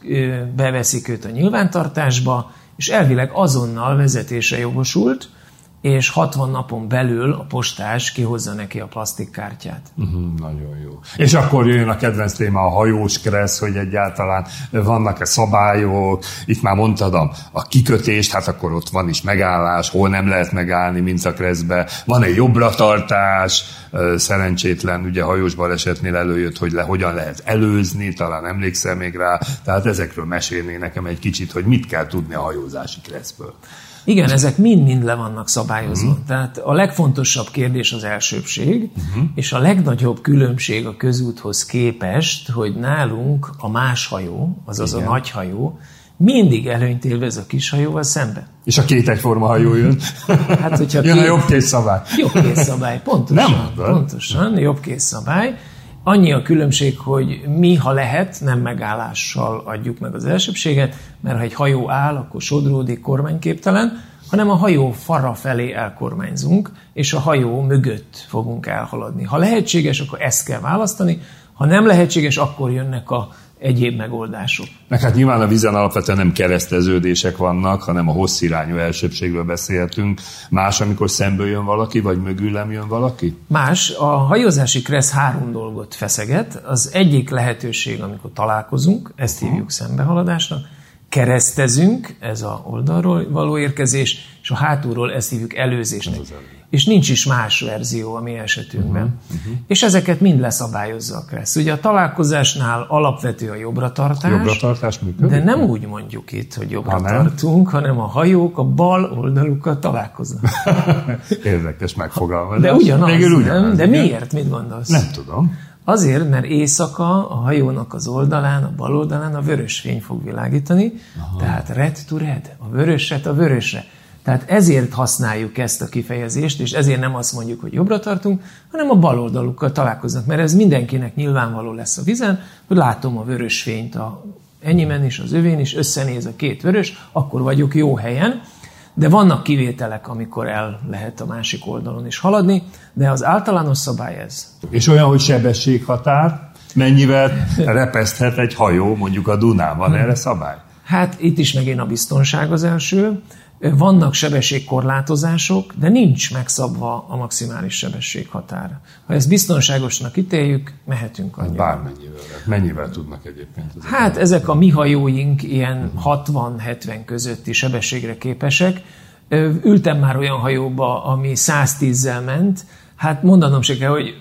beveszik őt a nyilvántartásba, és elvileg azonnal vezetésre jogosult, és 60 napon belül a postás kihozza neki a plastikkártyát. Uh-huh, nagyon jó. És akkor jön a kedvenc téma, a hajós kressz, hogy egyáltalán vannak-e szabályok, itt már mondtad a, kikötést, hát akkor ott van is megállás, hol nem lehet megállni, mint a kreszbe, van egy jobbra tartás, szerencsétlen, ugye hajós balesetnél előjött, hogy le, hogyan lehet előzni, talán emlékszem még rá, tehát ezekről mesélné nekem egy kicsit, hogy mit kell tudni a hajózási kreszből. Igen, ezek mind-mind le vannak szabályozva. Uh-huh. Tehát a legfontosabb kérdés az elsőbség, uh-huh. és a legnagyobb különbség a közúthoz képest, hogy nálunk a más hajó, azaz Igen. a nagy hajó, mindig előnyt élvez a kis hajóval szemben. És a két egyforma hajó jön. Hát, hogyha jön két... a jobb kész szabály. Jobb kész szabály, pontosan. Nem Pontosan, jobb kész szabály. Annyi a különbség, hogy mi, ha lehet, nem megállással adjuk meg az elsőbséget, mert ha egy hajó áll, akkor sodródik, kormányképtelen, hanem a hajó fara felé elkormányzunk, és a hajó mögött fogunk elhaladni. Ha lehetséges, akkor ezt kell választani, ha nem lehetséges, akkor jönnek a egyéb megoldások. Meg hát nyilván a vízen alapvetően nem kereszteződések vannak, hanem a hosszirányú elsőbségről beszéltünk. Más, amikor szemből jön valaki, vagy mögül nem jön valaki? Más. A hajózási kressz három dolgot feszeget. Az egyik lehetőség, amikor találkozunk, ezt hívjuk szembehaladásnak, keresztezünk, ez a oldalról való érkezés, és a hátulról ezt hívjuk előzésnek. Ez és nincs is más verzió a mi esetünkben. Uh-huh, uh-huh. És ezeket mind leszabályozza a Kressz. Ugye a találkozásnál alapvető a jobbra tartás, jobbra tartás működik? de nem úgy mondjuk itt, hogy jobbra ha tartunk, hanem a hajók a bal oldalukkal találkoznak. Érdekes megfogalmazás. De ugyanaz, Végül ugyanaz, nem? De miért? Mit gondolsz? Nem tudom. Azért, mert éjszaka a hajónak az oldalán, a bal oldalán a vörös fény fog világítani, Aha. tehát red to red, a vöröset a vörösre. Tehát ezért használjuk ezt a kifejezést, és ezért nem azt mondjuk, hogy jobbra tartunk, hanem a bal oldalukkal találkoznak, mert ez mindenkinek nyilvánvaló lesz a vizen, hogy látom a vörös fényt a enyémen is, az övén is, összenéz a két vörös, akkor vagyok jó helyen, de vannak kivételek, amikor el lehet a másik oldalon is haladni, de az általános szabály ez. És olyan, hogy sebességhatár, mennyivel repeszthet egy hajó mondjuk a Dunában, erre szabály? Hát itt is megint a biztonság az első. Vannak sebességkorlátozások, de nincs megszabva a maximális sebességhatár. Ha ezt biztonságosnak ítéljük, mehetünk annyira. Bármennyivel. Mennyivel tudnak egyébként? Ezek hát ezek a mi hajóink ilyen 60-70 közötti sebességre képesek. Ültem már olyan hajóba, ami 110-zel ment, Hát mondanom se kell, hogy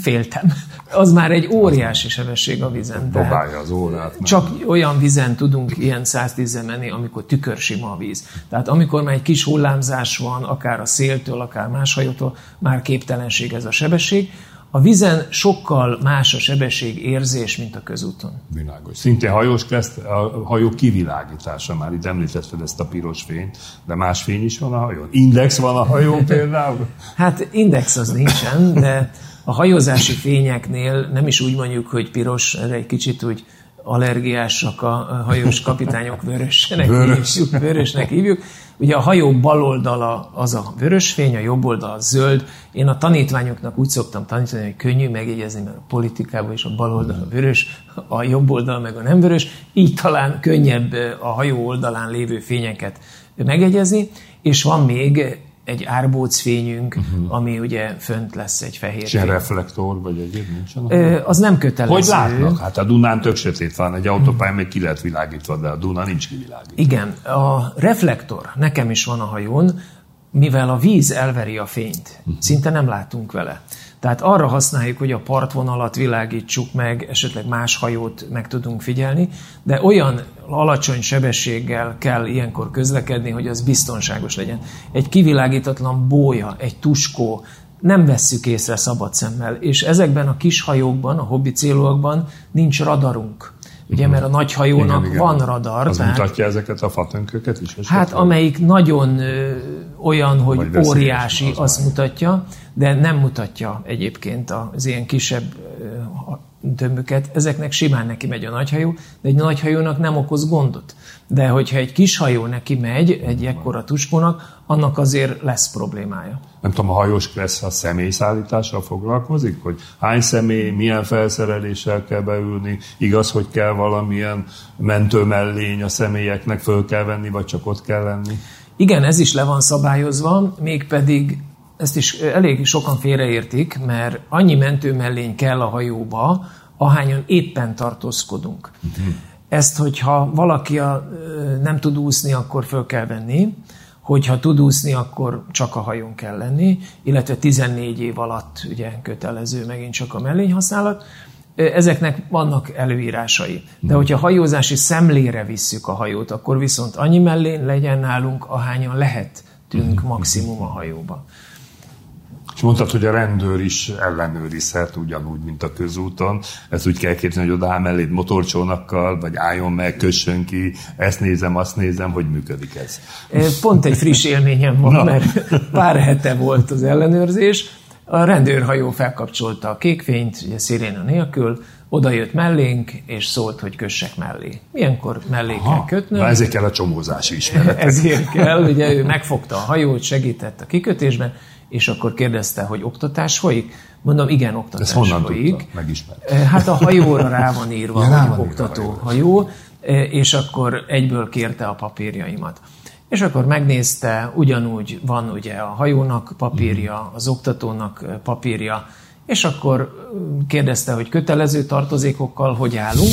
féltem. Az már egy óriási sebesség a vizen. Dobálja az órát. Csak olyan vizen tudunk ilyen 110 menni, amikor tükörsima a víz. Tehát amikor már egy kis hullámzás van, akár a széltől, akár más hajótól, már képtelenség ez a sebesség. A vízen sokkal más a sebesség érzés, mint a közúton. Világos. Szintén hajós kezt, a hajó kivilágítása már. Itt említetted ezt a piros fényt, de más fény is van a hajón? Index van a hajón például? hát index az nincsen, de A hajózási fényeknél nem is úgy mondjuk, hogy piros, erre egy kicsit úgy allergiásak a hajós kapitányok, vörösnek Vörös. hívjuk, vörösnek hívjuk. Ugye a hajó bal oldala az a vörös fény, a jobb oldala a zöld. Én a tanítványoknak úgy szoktam tanítani, hogy könnyű megjegyezni, mert a politikában is a bal oldal a vörös, a jobb oldal meg a nem vörös. Így talán könnyebb a hajó oldalán lévő fényeket megegyezni. És van még egy árbóc fényünk, uh-huh. ami ugye fönt lesz egy fehér fény. reflektor, vagy egyéb nincsen? Ö, az nem kötelező. Hogy látnak? Hát a Dunán tök sötét van, egy autópályán még ki lehet világítva, de a Duna nincs kivilágítva. Igen, a reflektor nekem is van a hajón, mivel a víz elveri a fényt, uh-huh. szinte nem látunk vele. Tehát arra használjuk, hogy a partvonalat világítsuk meg, esetleg más hajót meg tudunk figyelni, de olyan alacsony sebességgel kell ilyenkor közlekedni, hogy az biztonságos legyen. Egy kivilágítatlan bója, egy tuskó, nem vesszük észre szabad szemmel, és ezekben a kis hajókban, a hobbi célúakban nincs radarunk. Ugye, mert a nagy hajónak igen, igen. van radar. Az tehát, mutatja ezeket a fatönköket is? Hát amelyik nagyon ö, olyan, hogy óriási, az azt mutatja, de nem mutatja egyébként az ilyen kisebb ö, tömböket. Ezeknek simán neki megy a nagyhajó, de egy nagyhajónak nem okoz gondot. De hogyha egy kis hajó neki megy, egy ekkora tuskónak, annak azért lesz problémája. Nem tudom, a hajós lesz a személyszállítással foglalkozik, hogy hány személy, milyen felszereléssel kell beülni, igaz, hogy kell valamilyen mentőmellény a személyeknek föl kell venni, vagy csak ott kell lenni? Igen, ez is le van szabályozva, mégpedig ezt is elég sokan félreértik, mert annyi mentőmellény kell a hajóba, ahányan éppen tartózkodunk. Uh-huh. Ezt, hogyha valaki a, nem tud úszni, akkor föl kell venni, hogyha tud úszni, akkor csak a hajón kell lenni, illetve 14 év alatt ugye kötelező megint csak a mellényhasználat. Ezeknek vannak előírásai. De hogyha hajózási szemlére visszük a hajót, akkor viszont annyi mellén legyen nálunk, ahányan lehetünk maximum a hajóba. És mondtad, hogy a rendőr is ellenőrizhet ugyanúgy, mint a közúton. Ezt úgy kell képzelni, hogy odaáll melléd motorcsónakkal, vagy álljon meg, kössön ki, ezt nézem, azt nézem, hogy működik ez. Pont egy friss élményem van, Na. mert pár hete volt az ellenőrzés. A rendőrhajó felkapcsolta a kékfényt, ugye sziréna nélkül, oda jött mellénk, és szólt, hogy kössek mellé. Milyenkor mellé Aha, kell kötnöm. Na ezért kell a csomózási ismeret. Ezért kell, ugye ő megfogta a hajót, segített a kikötésben, és akkor kérdezte, hogy oktatás folyik. Mondom, igen, oktatás Ezt honnan folyik. Megismerte. Hát a hajóra rá van írva, ja, hogy oktató hajó, és akkor egyből kérte a papírjaimat. És akkor megnézte, ugyanúgy van ugye a hajónak papírja, mhm. az oktatónak papírja, és akkor kérdezte, hogy kötelező tartozékokkal hogy állunk.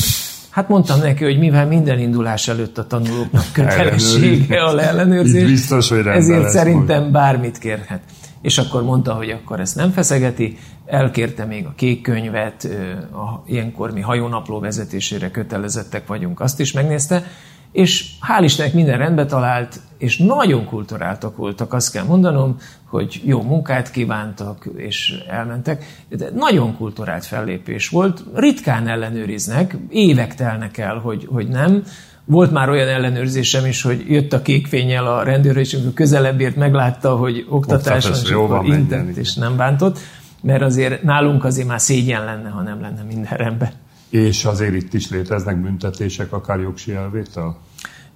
Hát mondtam neki, hogy mivel minden indulás előtt a tanulóknak kötelessége a ellenőrzés, biztos, hogy ezért szerintem bármit kérhet és akkor mondta, hogy akkor ezt nem feszegeti, elkérte még a kék könyvet, a, ilyenkor mi hajónapló vezetésére kötelezettek vagyunk, azt is megnézte, és hál' Istennek minden rendbe talált, és nagyon kulturáltak voltak, azt kell mondanom, hogy jó munkát kívántak, és elmentek. De nagyon kulturált fellépés volt, ritkán ellenőriznek, évek telnek el, hogy, hogy nem, volt már olyan ellenőrzésem is, hogy jött a kékfényel a rendőr, és amikor közelebb ért, meglátta, hogy oktatás van, és akkor intett, és nem bántott, mert azért nálunk azért már szégyen lenne, ha nem lenne minden rendben. És azért itt is léteznek büntetések, akár jogsi elvétel?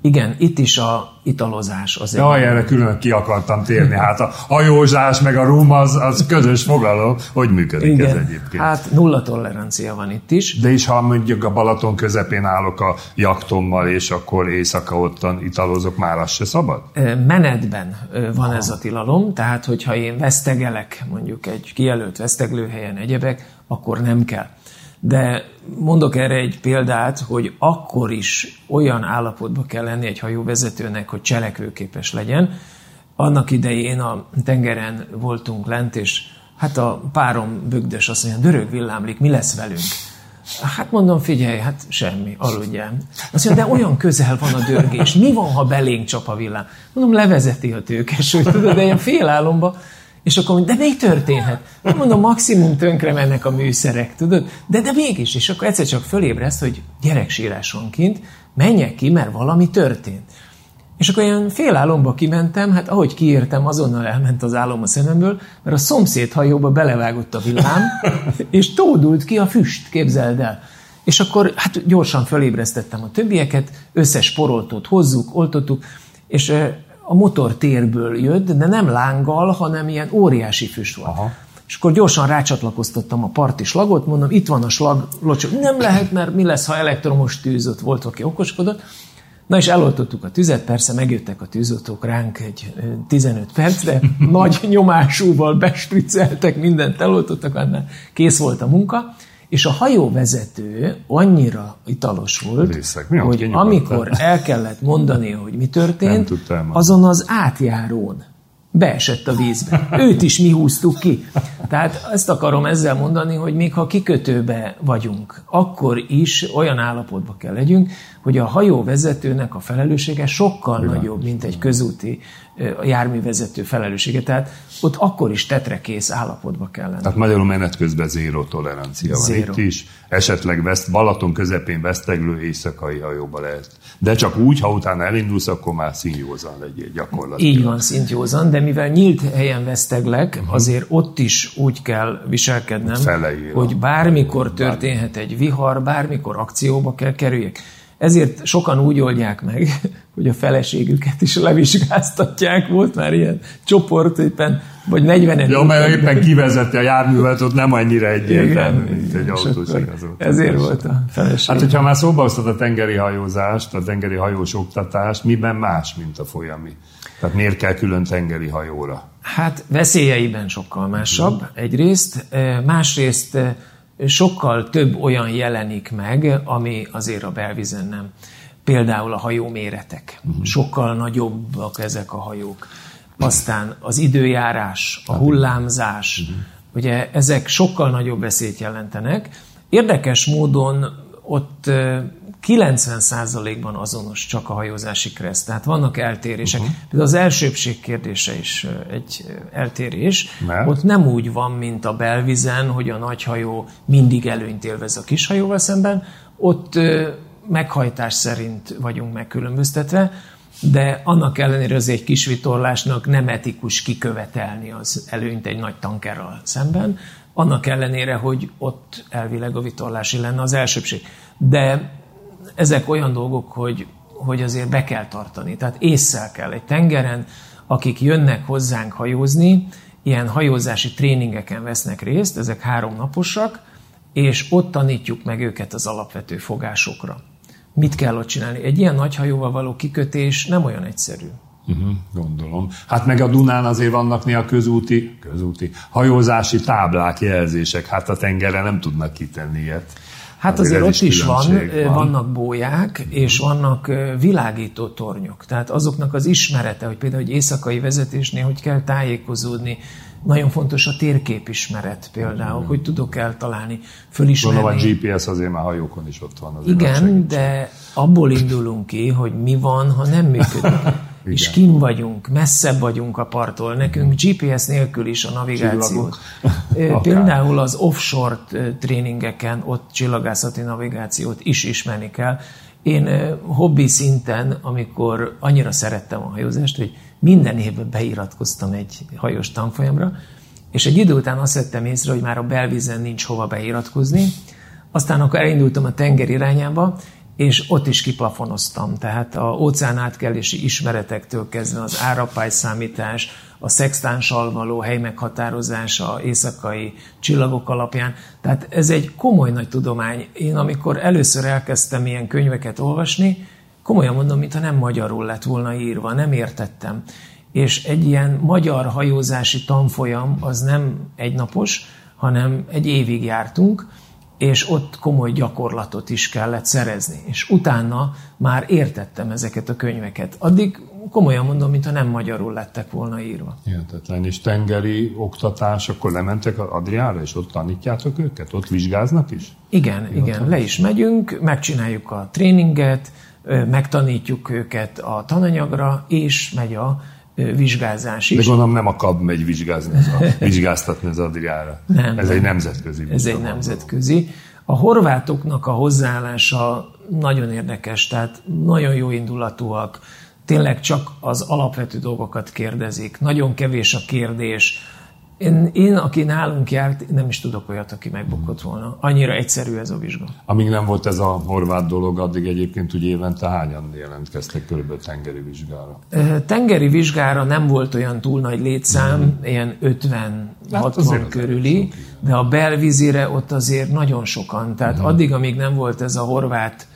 Igen, itt is a italozás az Jaj, erre külön ki akartam térni. Hát a hajózás meg a rum az, az közös fogalom. Hogy működik Igen. ez egyébként? Hát nulla tolerancia van itt is. De is, ha mondjuk a Balaton közepén állok a jaktommal, és akkor éjszaka ottan italozok, már az se szabad? Menetben van Aha. ez a tilalom, tehát hogyha én vesztegelek mondjuk egy kijelölt veszteglőhelyen egyebek, akkor nem kell. De mondok erre egy példát, hogy akkor is olyan állapotba kell lenni egy hajóvezetőnek, hogy cselekvőképes legyen. Annak idején a tengeren voltunk lent, és hát a párom bögdös azt mondja, dörög villámlik, mi lesz velünk? Hát mondom, figyelj, hát semmi, aludjál. Azt mondja, de olyan közel van a dörgés, mi van, ha belénk csap a villám? Mondom, levezeti a tőkes, hogy tudod, de ilyen félálomba és akkor mondja, de mi történhet? Nem mondom, maximum tönkre mennek a műszerek, tudod? De, de mégis, és akkor egyszer csak fölébreszt, hogy gyereksírás van kint, menjek ki, mert valami történt. És akkor ilyen félálomba kimentem, hát ahogy kiértem, azonnal elment az álom a szememből, mert a szomszéd hajóba belevágott a villám, és tódult ki a füst, képzeld el. És akkor hát gyorsan fölébresztettem a többieket, összes poroltót hozzuk, oltottuk, és a motor térből jött, de nem lánggal, hanem ilyen óriási füst volt. Aha. És akkor gyorsan rácsatlakoztattam a parti slagot, mondom, itt van a slag, locsok. Nem lehet, mert mi lesz, ha elektromos tűz, ott volt, aki okoskodott. Na és eloltottuk a tüzet, persze megjöttek a tűzoltók ránk egy 15 percre, nagy nyomásúval bestriceltek, mindent eloltottak, annál kész volt a munka, és a hajóvezető annyira italos volt, Részek. Mi hogy amikor el kellett mondani, hogy mi történt, azon az átjárón beesett a vízbe. Őt is mi húztuk ki. Tehát ezt akarom ezzel mondani, hogy még ha kikötőbe vagyunk, akkor is olyan állapotba kell legyünk, hogy a hajóvezetőnek a felelőssége sokkal Igen. nagyobb, mint egy közúti járművezető felelőssége. Tehát ott akkor is tetrekész állapotba kell lenni. Tehát magyarul menet közben zéró tolerancia van zero. itt is. Esetleg West, Balaton közepén veszteglő éjszakai hajóba lehet. De csak úgy, ha utána elindulsz, akkor már színjózan legyél gyakorlatilag. Így van, szintjózan, de mivel nyílt helyen veszteglek, uh-huh. azért ott is úgy kell viselkednem, hogy bármikor történhet egy vihar, bármikor akcióba kell kerüljek. Ezért sokan úgy oldják meg, hogy a feleségüket is levizsgáztatják. Volt már ilyen csoport, éppen vagy 40 Ja, mert éppen kivezeti a járművet, ott nem annyira egyértelmű, mint egy autós Ezért volt a feleség. Hát, hogyha már szóba hoztad a tengeri hajózást, a tengeri hajós oktatást, miben más, mint a folyami? Tehát miért kell külön tengeri hajóra? Hát veszélyeiben sokkal másabb egyrészt, másrészt sokkal több olyan jelenik meg, ami azért a belvizen nem. Például a hajó méretek. Uh-huh. Sokkal nagyobbak ezek a hajók. Aztán az időjárás, a hullámzás, uh-huh. ugye ezek sokkal nagyobb veszélyt jelentenek. Érdekes módon ott 90%-ban azonos csak a hajózási kreszt, tehát vannak eltérések. Uh-huh. Például az elsőbség kérdése is egy eltérés. Mert? Ott nem úgy van, mint a belvizen, hogy a nagy hajó mindig előnyt élvez a kis hajóval szemben. Ott meghajtás szerint vagyunk megkülönböztetve, de annak ellenére az egy kis vitorlásnak nem etikus kikövetelni az előnyt egy nagy tankerral szemben, annak ellenére, hogy ott elvileg a vitorlási lenne az elsőbség. De ezek olyan dolgok, hogy, hogy azért be kell tartani. Tehát észszel kell egy tengeren, akik jönnek hozzánk hajózni, ilyen hajózási tréningeken vesznek részt, ezek három naposak, és ott tanítjuk meg őket az alapvető fogásokra. Mit kell ott csinálni? Egy ilyen nagy hajóval való kikötés nem olyan egyszerű. Uh-huh, gondolom. Hát meg a Dunán azért vannak néha közúti, közúti hajózási táblák, jelzések. Hát a tengerre nem tudnak kitenni ilyet. Hát azért, azért ott is, is van, van, vannak bóják, és vannak világító tornyok. Tehát azoknak az ismerete, hogy például egy éjszakai vezetésnél hogy kell tájékozódni, nagyon fontos a térképismeret például, Igen. hogy tudok eltalálni, fölismerni. Gondolom a GPS azért már hajókon is ott van. Igen, de abból indulunk ki, hogy mi van, ha nem működik. Igen. és kim vagyunk, messzebb vagyunk a parttól. Nekünk GPS nélkül is a navigációt. Például az offshore tréningeken ott csillagászati navigációt is ismerni kell. Én hobbi szinten, amikor annyira szerettem a hajózást, hogy minden évben beiratkoztam egy hajós tanfolyamra, és egy idő után azt vettem észre, hogy már a belvízen nincs hova beiratkozni, aztán akkor elindultam a tenger irányába, és ott is kiplafonoztam. Tehát a óceán átkelési ismeretektől kezdve az árapály számítás, a szextánssal való hely meghatározása éjszakai csillagok alapján. Tehát ez egy komoly nagy tudomány. Én amikor először elkezdtem ilyen könyveket olvasni, komolyan mondom, mintha nem magyarul lett volna írva, nem értettem. És egy ilyen magyar hajózási tanfolyam az nem egynapos, hanem egy évig jártunk, és ott komoly gyakorlatot is kellett szerezni. És utána már értettem ezeket a könyveket. Addig komolyan mondom, mintha nem magyarul lettek volna írva. Értetlen. És tengeri oktatás, akkor lementek Adriára, és ott tanítjátok őket? Ott vizsgáznak is? Igen, Én igen. Le is megyünk, megcsináljuk a tréninget, megtanítjuk őket a tananyagra, és megy a vizsgázás is. De gondolom nem a KAB megy vizsgázni, ez a, vizsgáztatni az Adriára. Nem. Ez nem. egy nemzetközi. Ez egy nemzetközi. A horvátoknak a hozzáállása nagyon érdekes, tehát nagyon jó indulatúak, tényleg csak az alapvető dolgokat kérdezik. Nagyon kevés a kérdés. Én, én, aki nálunk járt, nem is tudok olyat, aki megbukott volna. Annyira egyszerű ez a vizsga. Amíg nem volt ez a horvát dolog, addig egyébként ugye évente hányan jelentkeztek körülbelül tengeri vizsgára? Tengeri vizsgára nem volt olyan túl nagy létszám, mm. ilyen 50-60 hát körüli, de a belvízire ott azért nagyon sokan. Tehát mm. addig, amíg nem volt ez a horvát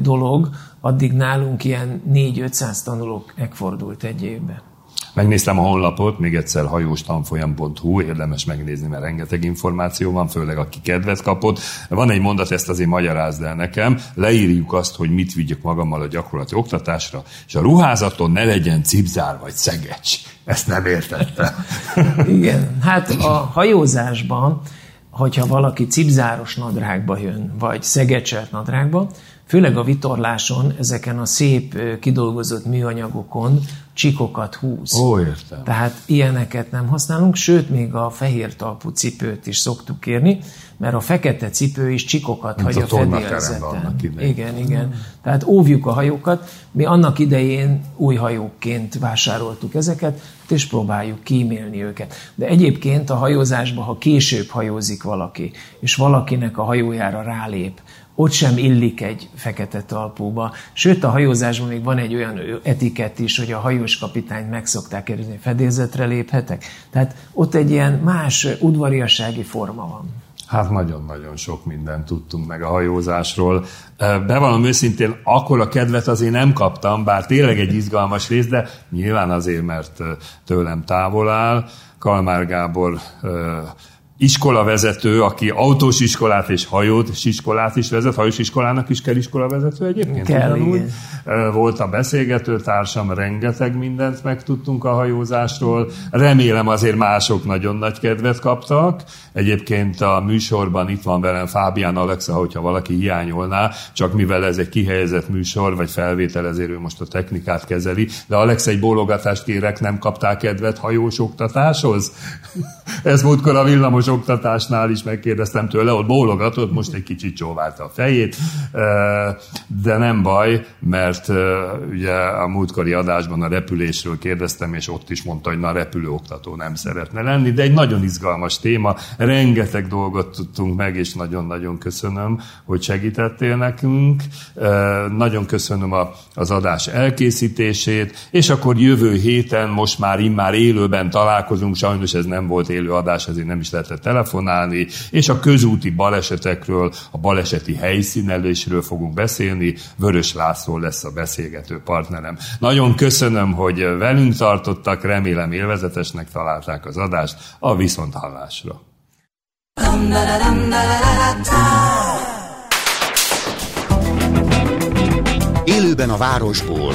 dolog, addig nálunk ilyen 4-500 tanulók megfordult egy évben. Megnéztem a honlapot, még egyszer hajóstanfolyam.hu, érdemes megnézni, mert rengeteg információ van, főleg aki kedvet kapott. Van egy mondat, ezt azért magyarázd el nekem, leírjuk azt, hogy mit vigyek magammal a gyakorlati oktatásra, és a ruházaton ne legyen cipzár vagy szegecs. Ezt nem értettem. Igen, hát a hajózásban, hogyha valaki cipzáros nadrágba jön, vagy szegecselt nadrágba, főleg a vitorláson, ezeken a szép kidolgozott műanyagokon csikokat húz. Ó, értem. Tehát ilyeneket nem használunk, sőt, még a fehér talpú cipőt is szoktuk kérni, mert a fekete cipő is csikokat Mint hagy a, a fedélzeten. Igen, igen. Hmm. Tehát óvjuk a hajókat. Mi annak idején új hajókként vásároltuk ezeket, és próbáljuk kímélni őket. De egyébként a hajózásban, ha később hajózik valaki, és valakinek a hajójára rálép, ott sem illik egy fekete talpúba. Sőt, a hajózásban még van egy olyan etikett is, hogy a hajós kapitányt meg szokták kérdezni, fedélzetre léphetek. Tehát ott egy ilyen más udvariassági forma van. Hát nagyon-nagyon sok mindent tudtunk meg a hajózásról. Bevallom őszintén, akkor a kedvet azért nem kaptam, bár tényleg egy izgalmas rész, de nyilván azért, mert tőlem távol áll. Kalmár Gábor iskolavezető, aki autós iskolát és hajós iskolát is vezet, hajós iskolának is kell iskolavezető egyébként. Kell, ugyanúgy. Volt a beszélgető társam, rengeteg mindent megtudtunk a hajózásról. Remélem azért mások nagyon nagy kedvet kaptak. Egyébként a műsorban itt van velem Fábián Alexa, hogyha valaki hiányolná, csak mivel ez egy kihelyezett műsor, vagy felvétel, ezért ő most a technikát kezeli. De Alex, egy bólogatást kérek, nem kapták kedvet hajós oktatáshoz? ez múltkor a villamos oktatásnál is megkérdeztem tőle, ott bólogatott, most egy kicsit csóválta a fejét, de nem baj, mert ugye a múltkori adásban a repülésről kérdeztem, és ott is mondta, hogy na repülőoktató nem szeretne lenni, de egy nagyon izgalmas téma, rengeteg dolgot tudtunk meg, és nagyon-nagyon köszönöm, hogy segítettél nekünk. Nagyon köszönöm a, az adás elkészítését, és akkor jövő héten most már immár élőben találkozunk, sajnos ez nem volt élő adás, ezért nem is lehetett telefonálni, és a közúti balesetekről, a baleseti helyszínelésről fogunk beszélni. Vörös László lesz a beszélgető partnerem. Nagyon köszönöm, hogy velünk tartottak, remélem élvezetesnek találták az adást. A viszonthallásra. Élőben a városból.